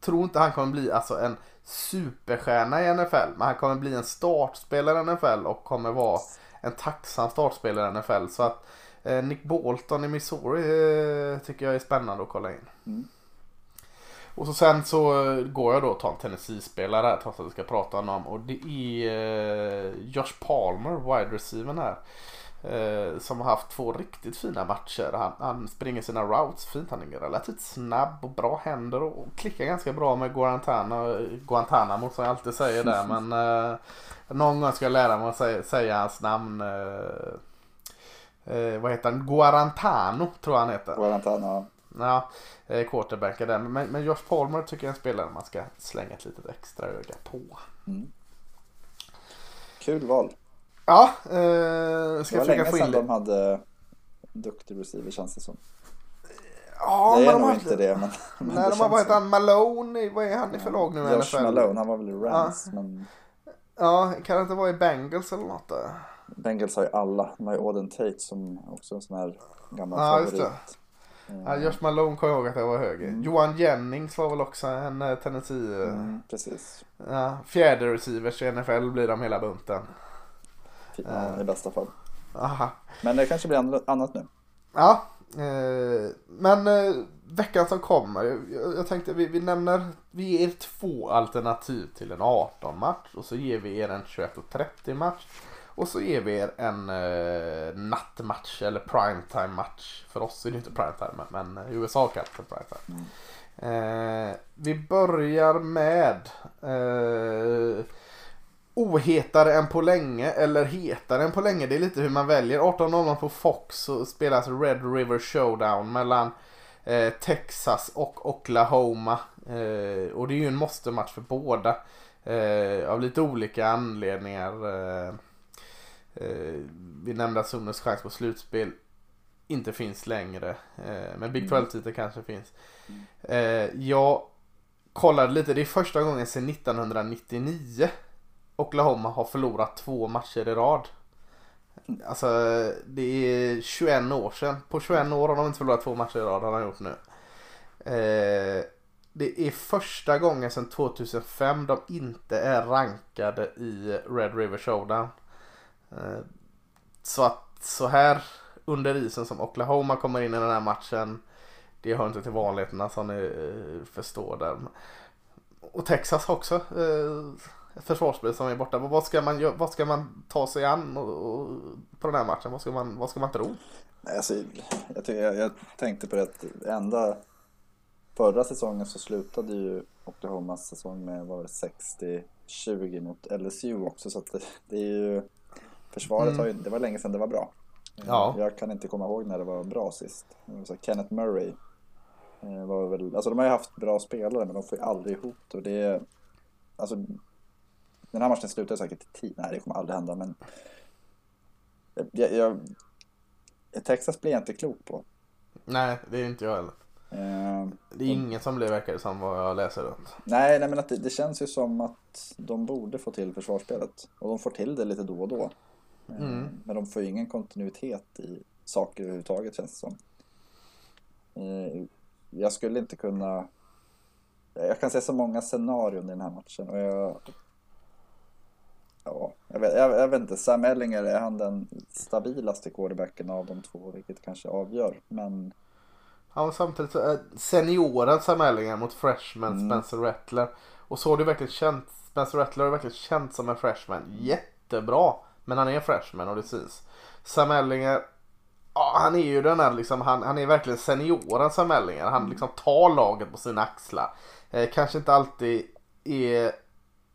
tror inte han kommer bli alltså en superstjärna i NFL. Men han kommer bli en startspelare i NFL och kommer vara en tacksam startspelare i NFL. Så att eh, Nick Bolton i Missouri eh, tycker jag är spännande att kolla in. Mm. Och så sen så går jag då och tar en Tennessee-spelare här trots att vi ska prata om honom. Och det är eh, Josh Palmer, wide receiver här. Eh, som har haft två riktigt fina matcher. Han, han, springer sina routes fint. Han är relativt snabb och bra händer och, klickar ganska bra med Guantana, Guantanamo som jag alltid säger där. [LAUGHS] Men eh, någon gång ska jag lära mig att säga, säga hans namn. Eh, eh, vad heter han? Guarantano tror jag han heter. Guarantano. Ja, eh, quarterbackar där. Men, men Josh Palmer tycker jag är en spelare man ska slänga ett litet extra öga på. Mm. Kul val. Ja, eh, ska det. Det var länge sedan de hade duktig receiver känns det som. Ja, det är nog de inte det. Men, men nej, de har varit han Malone, vad är han i för lag nu i Josh NFL? Malone, han var väl i Rams. Ja. Men... ja, kan det inte vara i Bengals eller något där? Bengals har ju alla. De har ju Auden Tate som också är en sån här gammal ja, favorit. Ja, Josh Malone kommer jag ihåg att jag var hög mm. Johan Jennings var väl också en uh, Tennessee. Mm, precis. Ja, fjärde receivers i NFL blir de hela bunten. Ja, I bästa fall. Aha. Men det kanske blir annat nu. Ja, eh, men eh, veckan som kommer. Jag, jag tänkte vi, vi nämner, vi ger två alternativ till en 18 match och så ger vi er en 21.30 match. Och så ger vi er en eh, nattmatch eller primetime match. För oss är det inte primetime men USA kallas det primetime. Mm. Eh, vi börjar med eh, ohetare än på länge eller hetare än på länge. Det är lite hur man väljer. 18.00 på Fox så spelas Red River Showdown mellan eh, Texas och Oklahoma. Eh, och det är ju en måste-match för båda. Eh, av lite olika anledningar. Eh, vi nämnde att Sunes chans på slutspel inte finns längre. Eh, men Big 12-titeln mm. kanske finns. Eh, jag kollade lite, det är första gången sedan 1999 Oklahoma har förlorat två matcher i rad. Alltså det är 21 år sedan. På 21 år har de inte förlorat två matcher i rad har de gjort nu. Eh, det är första gången sedan 2005 de inte är rankade i Red River Showdown. Eh, så att så här under isen som Oklahoma kommer in i den här matchen. Det hör inte till vanligheterna som ni eh, förstår där. Och Texas också. Eh, ett försvarsspel som är borta. Vad ska man, vad ska man ta sig an på den här matchen? Vad ska man, vad ska man tro? alltså, jag, jag, jag tänkte på det att ända Förra säsongen så slutade ju Oklahomas säsong med 60-20 mot LSU också så att det, det är ju Försvaret mm. har ju, det var länge sedan det var bra. Ja. Jag kan inte komma ihåg när det var bra sist. Så Kenneth Murray eh, var väl, alltså de har ju haft bra spelare men de får ju aldrig ihop det. Och det alltså, den här matchen slutar säkert i tid. Nej, det kommer aldrig hända men jag, jag, Texas blir jag inte klok på. Nej, det är inte jag heller. Uh, det är ingen som blir verkar som vad jag läser runt. Nej, nej men att det, det, känns ju som att de borde få till försvarsspelet. Och de får till det lite då och då. Eh, Mm. Men de får ju ingen kontinuitet i saker överhuvudtaget känns det som. Eh, Jag skulle inte kunna... Jag kan se så många scenarion i den här matchen och jag... Ja, jag vet, jag, jag vet inte. Sam Ellinger, är han den stabilaste quarterbacken av de två? Vilket kanske avgör. Men Ja, och samtidigt så är senioren Sam Ellinger mot freshman Mm. Spencer Rattler. Och så har det verkligen känt, Spencer Rattler har verkligen känt som en freshman. Jättebra. Men han är en freshman och det syns. Sam Ellinger, ja han är ju den här liksom, han, han är verkligen senioren Sam Ellinger. Han liksom tar laget på sina axlar. Eh, kanske inte alltid är,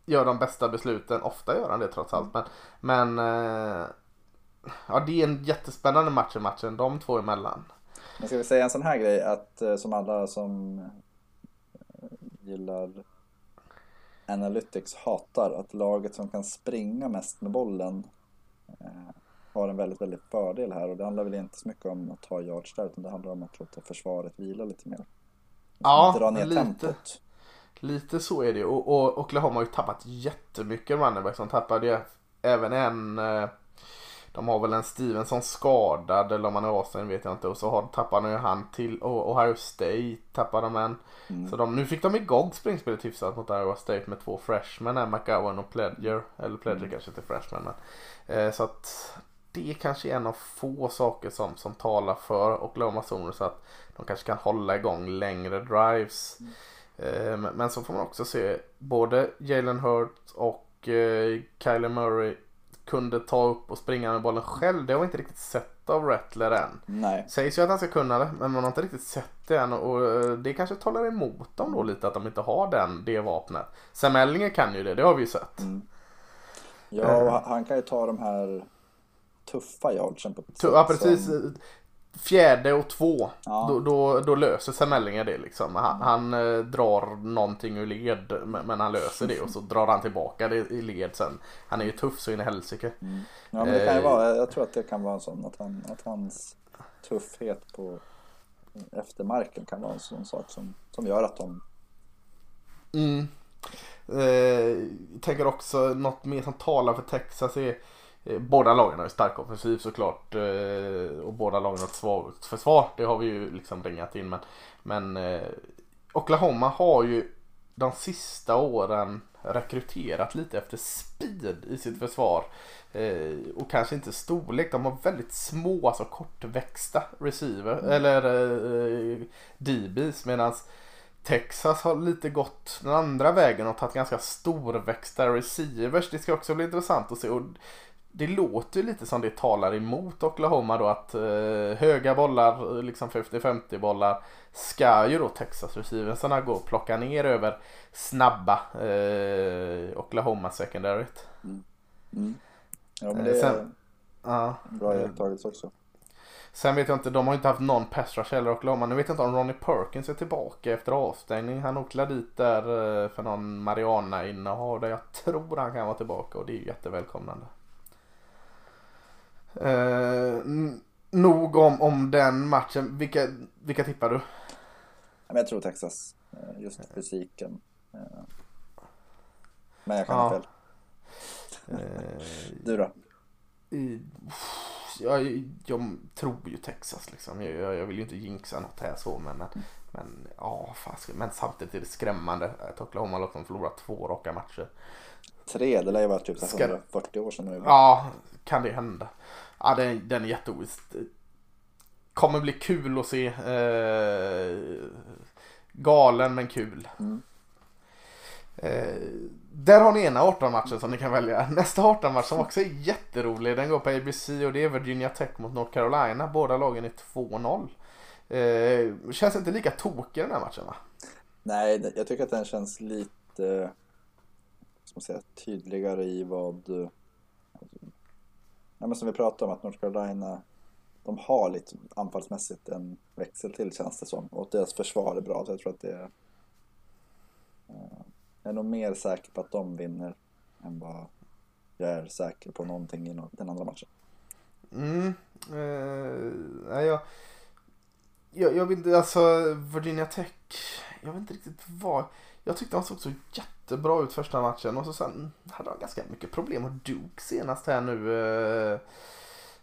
gör de bästa besluten. Ofta gör han det trots allt. Men, men eh, ja, det är en jättespännande match i matchen, de två emellan. Men ska vi säga en sån här grej att eh, som alla som eh, gillar Analytics hatar att laget som kan springa mest med bollen har en väldigt, väldigt fördel här och det handlar väl inte så mycket om att ta yards där utan det handlar om att låta försvaret vila lite mer. Ja, Dra ner lite. tempot. Lite så är det och, och Oklahoma har ju tappat jättemycket running backs. De tappade ju även en eh, De har väl en Stevenson skadad eller om han är Austin vet jag inte och så har, tappade ju han till och Ohio State tappade de en. Mm. Så de, nu fick de igång springspelet hyfsat mot Iowa State med två freshmen här, McGowan och Pledger. Eller Pledger Mm. kanske inte är freshman men. Eh, så att det är kanske en av få saker som, som talar för Oklahoma Sooners så att de kanske kan hålla igång längre drives. Eh, men, men så får man också se både Jalen Hurts och eh, Kyler Murray kunde ta upp och springa med bollen själv. Det har vi inte riktigt sett av Rattler än. Nej, Sägs ju att han ska kunna det, men man har inte riktigt sett det än och eh, det kanske talar emot dem då lite att de inte har den, det vapnet. Sam Ellinger kan ju det, det har vi ju sett. Mm. ja och han- han kan ju ta de här tuffa yardsen på Ja precis, som- fjärde och två, Ja. då, då, då löser Sam Ellinger det liksom. Han, han eh, drar någonting ur led, men, han löser det och så drar han tillbaka det i led sen. Han är ju tuff så in i helsike. Mm. Ja men det kan ju Eh, vara, jag tror att det kan vara en sån att, han, att hans tuffhet på eftermarken kan vara en sån sak som, som gör att de Mm. Eh, jag tänker också något mer som talar för Texas är Båda lagen har ju stark offensiv såklart eh, och båda lagen har ett svagt försvar. Det har vi ju liksom ringat in men, men eh, Oklahoma har ju de sista åren rekryterat lite efter speed i sitt försvar. Eh, och kanske inte storlek. De har väldigt små, alltså kortväxta receiver eller eh, DBs medans Texas har lite gått den andra vägen och tagit ganska storväxta receivers. Det ska också bli intressant att se. Och det låter ju lite som det talar emot Oklahoma då att eh, höga bollar, eh, liksom 50-50 bollar, ska ju då Texas receiversarna gå och plocka ner över snabba eh, Oklahoma secondaryt. mm. Ja men Eh, det är sen- Ja. en bra iakttagelse också. Sen vet jag inte, de har inte haft någon pass rush heller Oklahoma. Nu vet jag inte om Ronnie Perkins är tillbaka efter avstängning. Han åkte dit där eh, för någon Mariana-innehav där jag tror han kan vara tillbaka och det är ju jättevälkomnande. Eh, nog om, om den matchen. Vilka, vilka tippar du? Jag tror Texas, eh, just fysiken. eh. Men jag kan Ja. fel. Eh, Du då? jag, jag tror ju Texas liksom. Jag, jag, vill ju inte jinxa något här så men, men, men ja, fast, men samtidigt är det skrämmande att Oklahoma har liksom förlorat två raka matcher. Tre, det lär ju vara typ så här Ska- 140 år sedan nu. Ja, kan det hända? Ja, den, den är jätteoviss. Kommer bli kul att se. Eh, galen men kul. Mm. Eh, där har ni ena 18-matchen som ni kan välja. Nästa 18-match som också är jätterolig. Den går på ABC och det är Virginia Tech mot North Carolina. Båda lagen är 2-0. Eh, känns inte lika tokig den här matchen va? Nej, jag tycker att den känns lite ska man säga, tydligare i vad eh, ja, men som vi pratade om att North Carolina de har lite anfallsmässigt en växel till känns det som och deras försvar är bra så jag tror att det är eh, jag är nog mer säker på att de vinner än vad jag är säker på någonting i den andra matchen. Mm. Eh, nej, jag, jag, jag vill inte, alltså Virginia Tech. Jag vet inte riktigt vad. Jag tyckte han såg så jättebra ut första matchen och så sen hade han ganska mycket problem och Duke senast här nu. Eh.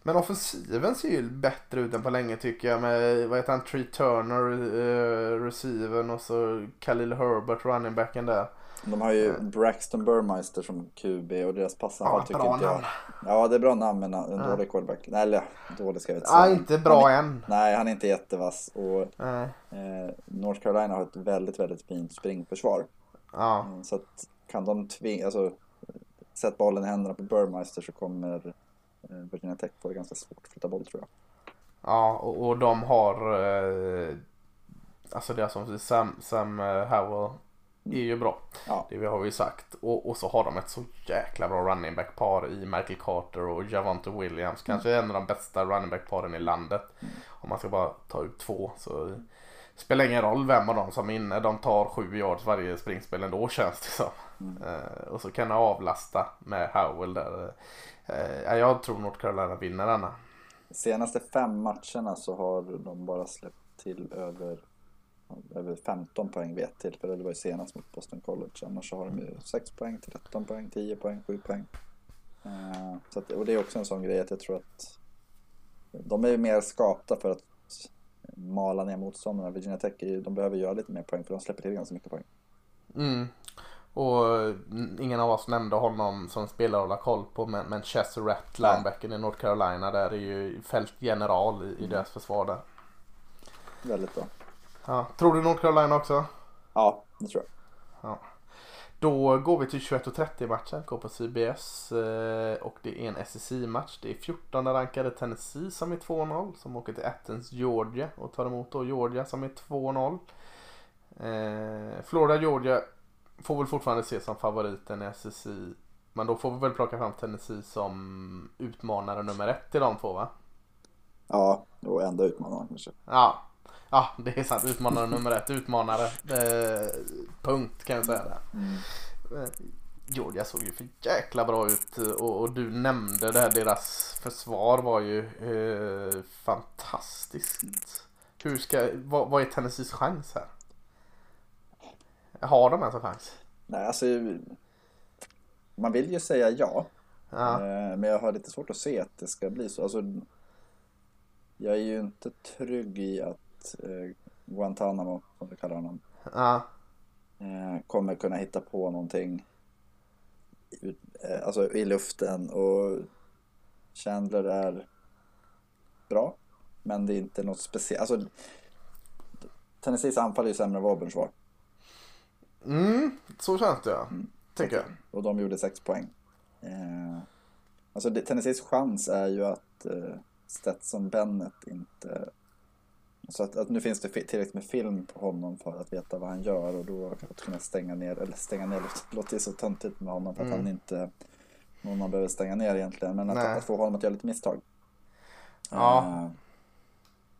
Men offensiven ser ju bättre ut än på länge tycker jag med, vad heter han, Tree Turner, uh, receiven och så Khalil Herbert, running backen där. De har ju Braxton Burmeister som QB och deras passanfall Ja, tycker inte jag. namn. Ja, det är bra namn men en Ja. dålig quarterback. Nej, eller dålig ska jag inte Ja, säga. inte bra är, än. Nej, han är inte jättevass och Nej. eh, North Carolina har ett väldigt, väldigt fint springförsvar. Ja, Mm, Så att kan de tvinga, alltså sätt bollen i händerna på Burmeister så kommer eh, Virginia Tech få det ganska svårt att flytta boll tror jag. ja och, och de har, eh, alltså det är som Sam, Sam eh, Howell är ju bra. Ja, Det har vi sagt. Och, och så har de ett så jäkla bra running back par i Michael Carter och Javante Williams. Kanske en av de bästa running back paren i landet. Om man ska bara ta ut två så spelar ingen roll vem av dem som är inne. De tar sju yards varje springspel ändå känns det som. Eh, och så kan jag avlasta med Howell där. Eh, jag tror North Carolina vinner denna. de senaste fem matcherna så har de bara släppt till över, över 15 poäng vet jag till. För det var ju senast mot Boston College. Annars har de ju 6 poäng, 13 poäng, 10 poäng, 7 poäng. Eh, så att, och det är också en sån grej att jag tror att de är ju mer skapta för att mala ner motståndarna. Virginia Tech, ju- de behöver göra lite mer poäng för de släpper till ganska mycket poäng. Mm. Och mm, ingen av oss nämnde honom som spelare att hålla koll på men, men Chess Rat, linebacken i North Carolina där är ju fältgeneral i, i deras försvar där. Väldigt bra. Ja. Tror du North Carolina också? Ja, det tror jag. Då går vi till 21.30 matchen, går på CBS eh, och det är en SEC-match. Det är 14 rankade Tennessee som är 2-0 som åker till Athens, Georgia och tar emot då Georgia som är 2-0. Eh, Florida, Georgia får väl fortfarande ses som favoriten i SEC. Men då får vi väl plocka fram Tennessee som utmanare nummer ett till de två va? Ja, och enda utmanaren kanske. Ja, ja det är sant. Utmanare nummer ett. Utmanare. Eh, punkt kan jag säga där. Eh, Georgia såg ju för jäkla bra ut och, och du nämnde det här, deras försvar var ju eh, fantastiskt. Hur ska, vad, vad är Tennessees chans här? Har de ens en chans? Nej, alltså man vill ju säga ja. Ja, Eh, Men jag har lite svårt att se att det ska bli så. Alltså, jag är ju inte trygg i att eh, Guantanamo, som vi kallar honom, ja, eh, kommer kunna hitta på någonting ut, eh, alltså i luften och Chandler är bra men det är inte något speciellt. Alltså, Tennessees anfall är ju sämre än vad Auburns var mm, så känns det ja. Tycker jag. och de gjorde sex poäng. Eh, alltså det, Tennessees chans är ju att eh, Stetson Bennett inte så att, att nu finns det tillräckligt med film på honom för att veta vad han gör och då att kunna stänga ner, eller stänga ner, låter ju så töntigt med honom för att Mm. han inte någon man behöver stänga ner egentligen, men att, Nej. att få honom att göra lite misstag. Ja. Eh,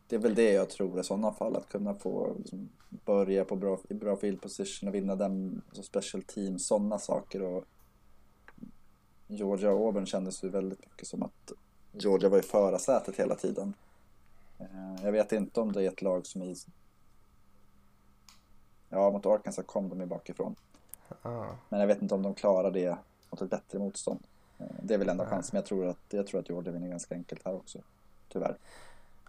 det är väl det jag tror i sådana fall, att kunna få liksom, börja på bra, i bra field position och vinna den, alltså special team, sådana saker och Georgia och Auburn kändes ju väldigt mycket som att Georgia var i förarsätet hela tiden. Eh, Jag vet inte om det är ett lag som i... Ja, mot Arkansas kom de ju bakifrån. Ja. Men jag vet inte om de klarar det mot ett bättre motstånd. Eh, Det är väl enda chansen, men jag tror att, jag tror att Georgia vinner ganska enkelt här också. Tyvärr.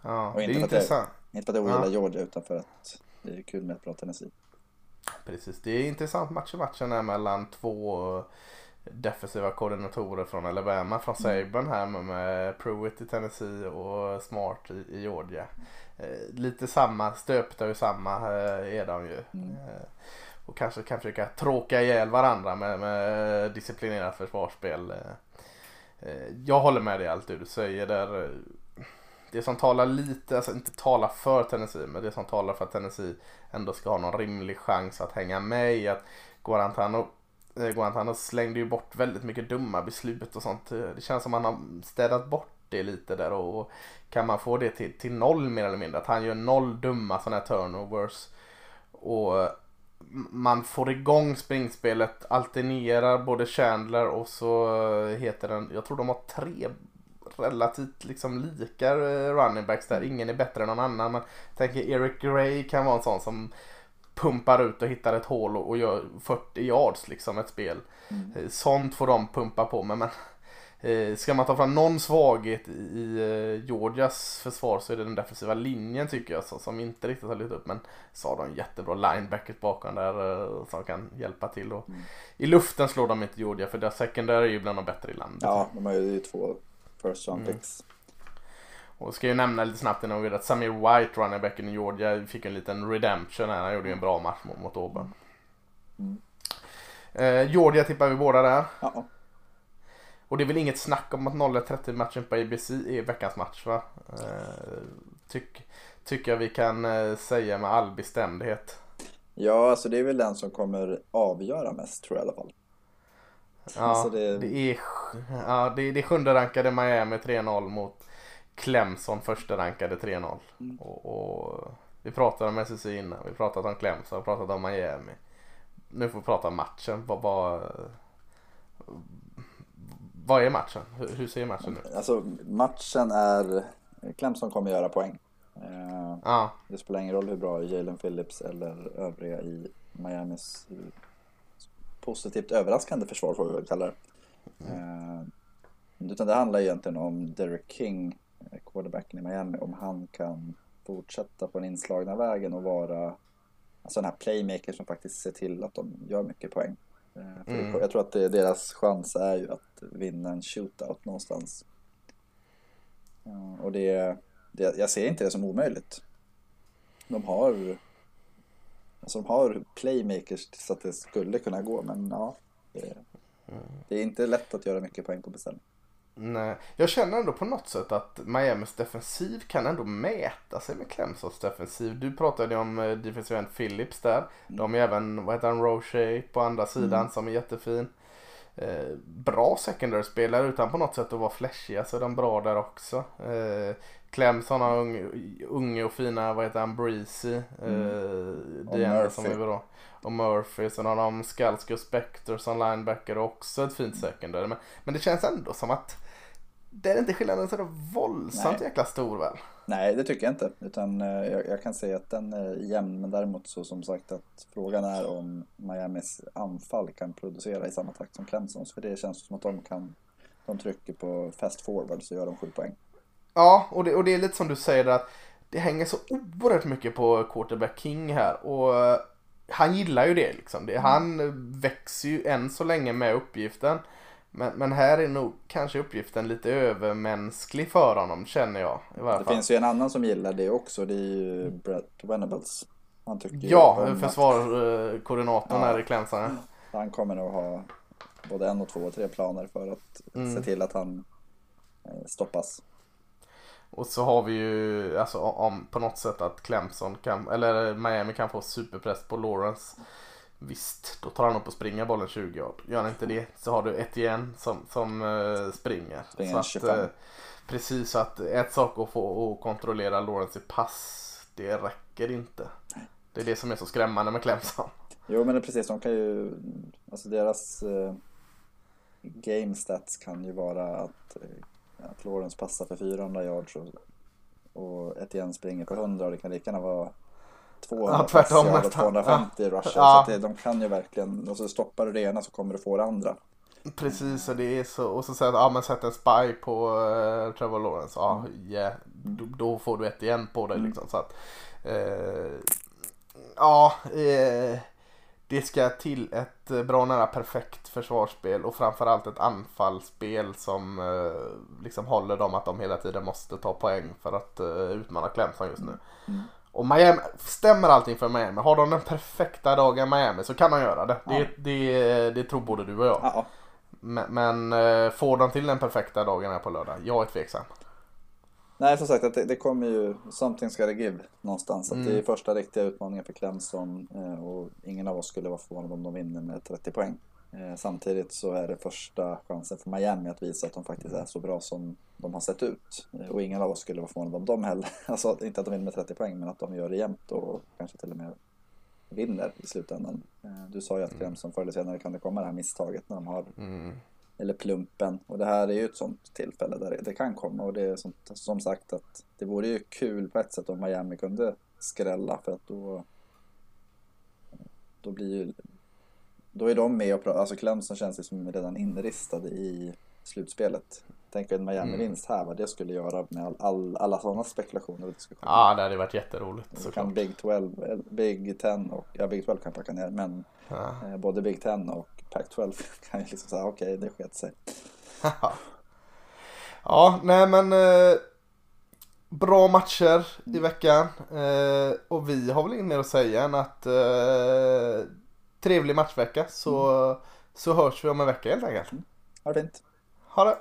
Ja, Och det inte är intressant. Inte för att jag ogillar. Georgia, utan för att det är kul med ett bra Tennessee. Precis, det är intressant match i matchen här mellan två defensiva koordinatorer från Alabama, från Saban här med, med Pruitt i Tennessee och Smart i, i Georgia. Eh, lite samma, stöpta ur samma eh, är de ju. Mm. Eh, och kanske kan försöka tråka ihjäl varandra med, med disciplinerat försvarsspel. Eh, eh, jag håller med dig allt du säger där. eh, Det som talar lite, alltså inte talar för Tennessee, men det som talar för att Tennessee ändå ska ha någon rimlig chans att hänga med i att Guarantano, eh, slängde ju bort väldigt mycket dumma beslut och sånt. Eh, det känns som han har städat bort det lite där och, kan man få det till, till noll mer eller mindre, att han gör noll dumma sådana här turnovers och eh, man får igång springspelet, alternerar både Chandler och så eh, heter den, jag tror de har tre relativt liksom lika running backs där. Ingen är bättre än någon annan. Jag tänker Eric Gray kan vara en sån som pumpar ut och hittar ett hål och, och gör 40 yards liksom ett spel. Mm. Eh, Sånt får de pumpa på med. Men eh, ska man ta fram någon svaghet i, eh, Georgias försvar så är det den defensiva linjen tycker jag som, som inte riktigt har lyft upp. Men så har de jättebra linebackers bakom där som kan hjälpa till. Och Mm. I luften slår de inte Georgia för deras secondary är ju bland de bättre i landet. Ja, de har ju två first round Mm. Och ska ju nämna lite snabbt innan vi vidare att Samir White, running backen i Georgia, fick en liten redemption här. Han gjorde ju en bra match mot, mot Auburn. Mm. Eh, Georgia tippar vi båda där. Ja, Och det är väl inget snack om att 0-30 matchen på ABC är veckans match va? Eh, tyck, tycker jag vi kan eh, säga med all bestämdhet. ja, alltså det är väl den som kommer avgöra mest tror jag i alla fall. Ja, Alltså det... det- är, ja, det, är, det är sjunde rankade Miami 3-0 mot Clemson första rankade 3-0. Mm. Och, och vi pratade om SSC innan, vi pratat om Clemson, vi pratat om Miami. Nu får vi prata om matchen. Vad, vad, vad är matchen? Hur, hur ser matchen ut? Alltså matchen är, Clemson kommer göra poäng. Eh, Ja, Det spelar ingen roll hur bra Jalen Phillips eller övriga i Miamis positivt överraskande försvar får vi väl kalla det. Eh, Utan det handlar egentligen om Derek King, quarterbacken i Miami, om han kan fortsätta på den inslagna vägen och vara alltså den här playmaker som faktiskt ser till att de gör mycket poäng. Eh, Mm. Jag tror att det, deras chans är ju att vinna en shootout någonstans. Ja, Och det, det, jag ser inte det som omöjligt. De har, alltså de har playmakers så att det skulle kunna gå, men ja. Det, det är inte lätt att göra mycket poäng på beställning. Nej. Jag känner ändå på något sätt att Miamis defensiv kan ändå mäta sig med Clemsons defensiv. Du pratade ju om eh, defensive end Phillips där. De är även, vad heter han, Roche på andra sidan som är jättefin. Eh, bra secondary-spelare utan på något sätt att vara flashiga så är de bra där också. Eh, Clemson har unge, unge och fina, vad heter han, Breezy. Eh, Och det är som är bra. Och Murphy. Sen har de Skalski och Spector som linebacker och också ett fint secondary. Men, men det känns ändå som att det är inte skillnaden så våldsamt Nej. jäkla stor väl? Nej, det tycker jag inte. Utan eh, jag, jag kan säga att den är jämn. Men däremot så som sagt att frågan är om Miamis anfall kan producera i samma takt som Clemsons. För det känns som att de kan, de trycker på fast forward så gör de sju poäng. Ja, och det, och det är lite som du säger att det hänger så oerhört mycket på quarterback King här. Och eh, han gillar ju det liksom. Det, han växer ju än så länge med uppgiften. Men, men här är nog kanske uppgiften lite övermänsklig för honom känner jag. I varje Det fall. finns ju en annan som gillar det också. Det är ju Brett Venables. Han tycker Ja, försvarskoordinatorn Ja. i Clemson. ja. han kommer nog ha både en och två och tre planer för att Mm. se till att han eh, stoppas. Och så har vi ju alltså om på något sätt att Clemson kan, eller Miami kan få superpress på Lawrence. Visst, då tar han upp och springer bollen 20 yard. Gör han inte det så har du Etienne som, som eh, springer. Springer så att, 25. eh, precis så att ett sak att få att kontrollera Lawrence i pass, det räcker inte. Det är det som är så skrämmande med Clemson. Jo men det är precis, de kan ju, alltså deras eh, game stats kan ju vara att, eh, att Lawrence passar för 400 yards och, och Etienne springer på 100 och det kan lika gärna vara 200 Ja, tvärtom pass, nästan. 250 rusher. Ja. Så att det, de kan ju verkligen, och så stoppar du det ena så kommer du få det andra. Precis, och det är så, och så säger att, ja men sätt en spy på uh, Trevor Lawrence. Ja, Mm. yeah, då, då får du ett igen på dig liksom. Så att, eh, ja, eh, det ska till ett bra nära perfekt försvarsspel och framförallt ett anfallsspel som liksom håller dem att de hela tiden måste ta poäng för att uh, utmana Clemson just nu. Mm. Och Miami, stämmer allting för Miami? Har de den perfekta dagen Miami så kan de göra det. Ja. Det, det, det tror både du och jag. Ja, Men, men eh, får de till den perfekta dagen här på lördag? Jag är tveksam. Nej, som sagt, det, det kommer ju something ska det give någonstans. Att Det är Mm. första riktiga utmaningen för Clemson eh, och ingen av oss skulle vara förvånad om de vinner med 30 poäng. Eh, Samtidigt så är det första chansen för Miami att visa att de faktiskt är så bra som de har sett ut. Eh, Och ingen av oss skulle vara förvånad om de heller. [LAUGHS] Alltså inte att de vinner med 30 poäng, men att de gör det jämnt och kanske till och med vinner i slutändan. Eh, Du sa ju att Clemson förr eller senare kan det komma det här misstaget när de har Mm. eller plumpen. Och det här är ju ett sånt tillfälle där det, det kan komma. Och det är som, som sagt att det vore ju kul på ett sätt om Miami kunde skrälla för att då då blir ju då är de med och pratar, alltså Clemson känns ju som redan inristade i slutspelet. Tänk en Miami-vinst här, vad det skulle göra med all, all, alla sådana spekulationer och diskussioner. Ja, det hade varit jätteroligt Så kan Big 12, eh, Big 10 och, ja Big 12 kan packa ner, men Ja. eh, både Big 10 och Pac-12 [LAUGHS] kan ju liksom säga okej, det sket sig. [LAUGHS] ja, nej men eh, bra matcher i veckan. Eh, och vi har väl inget mer att säga än att eh, trevlig matchvecka så, så hörs vi om en vecka helt enkelt. Ha det fint! Ha det!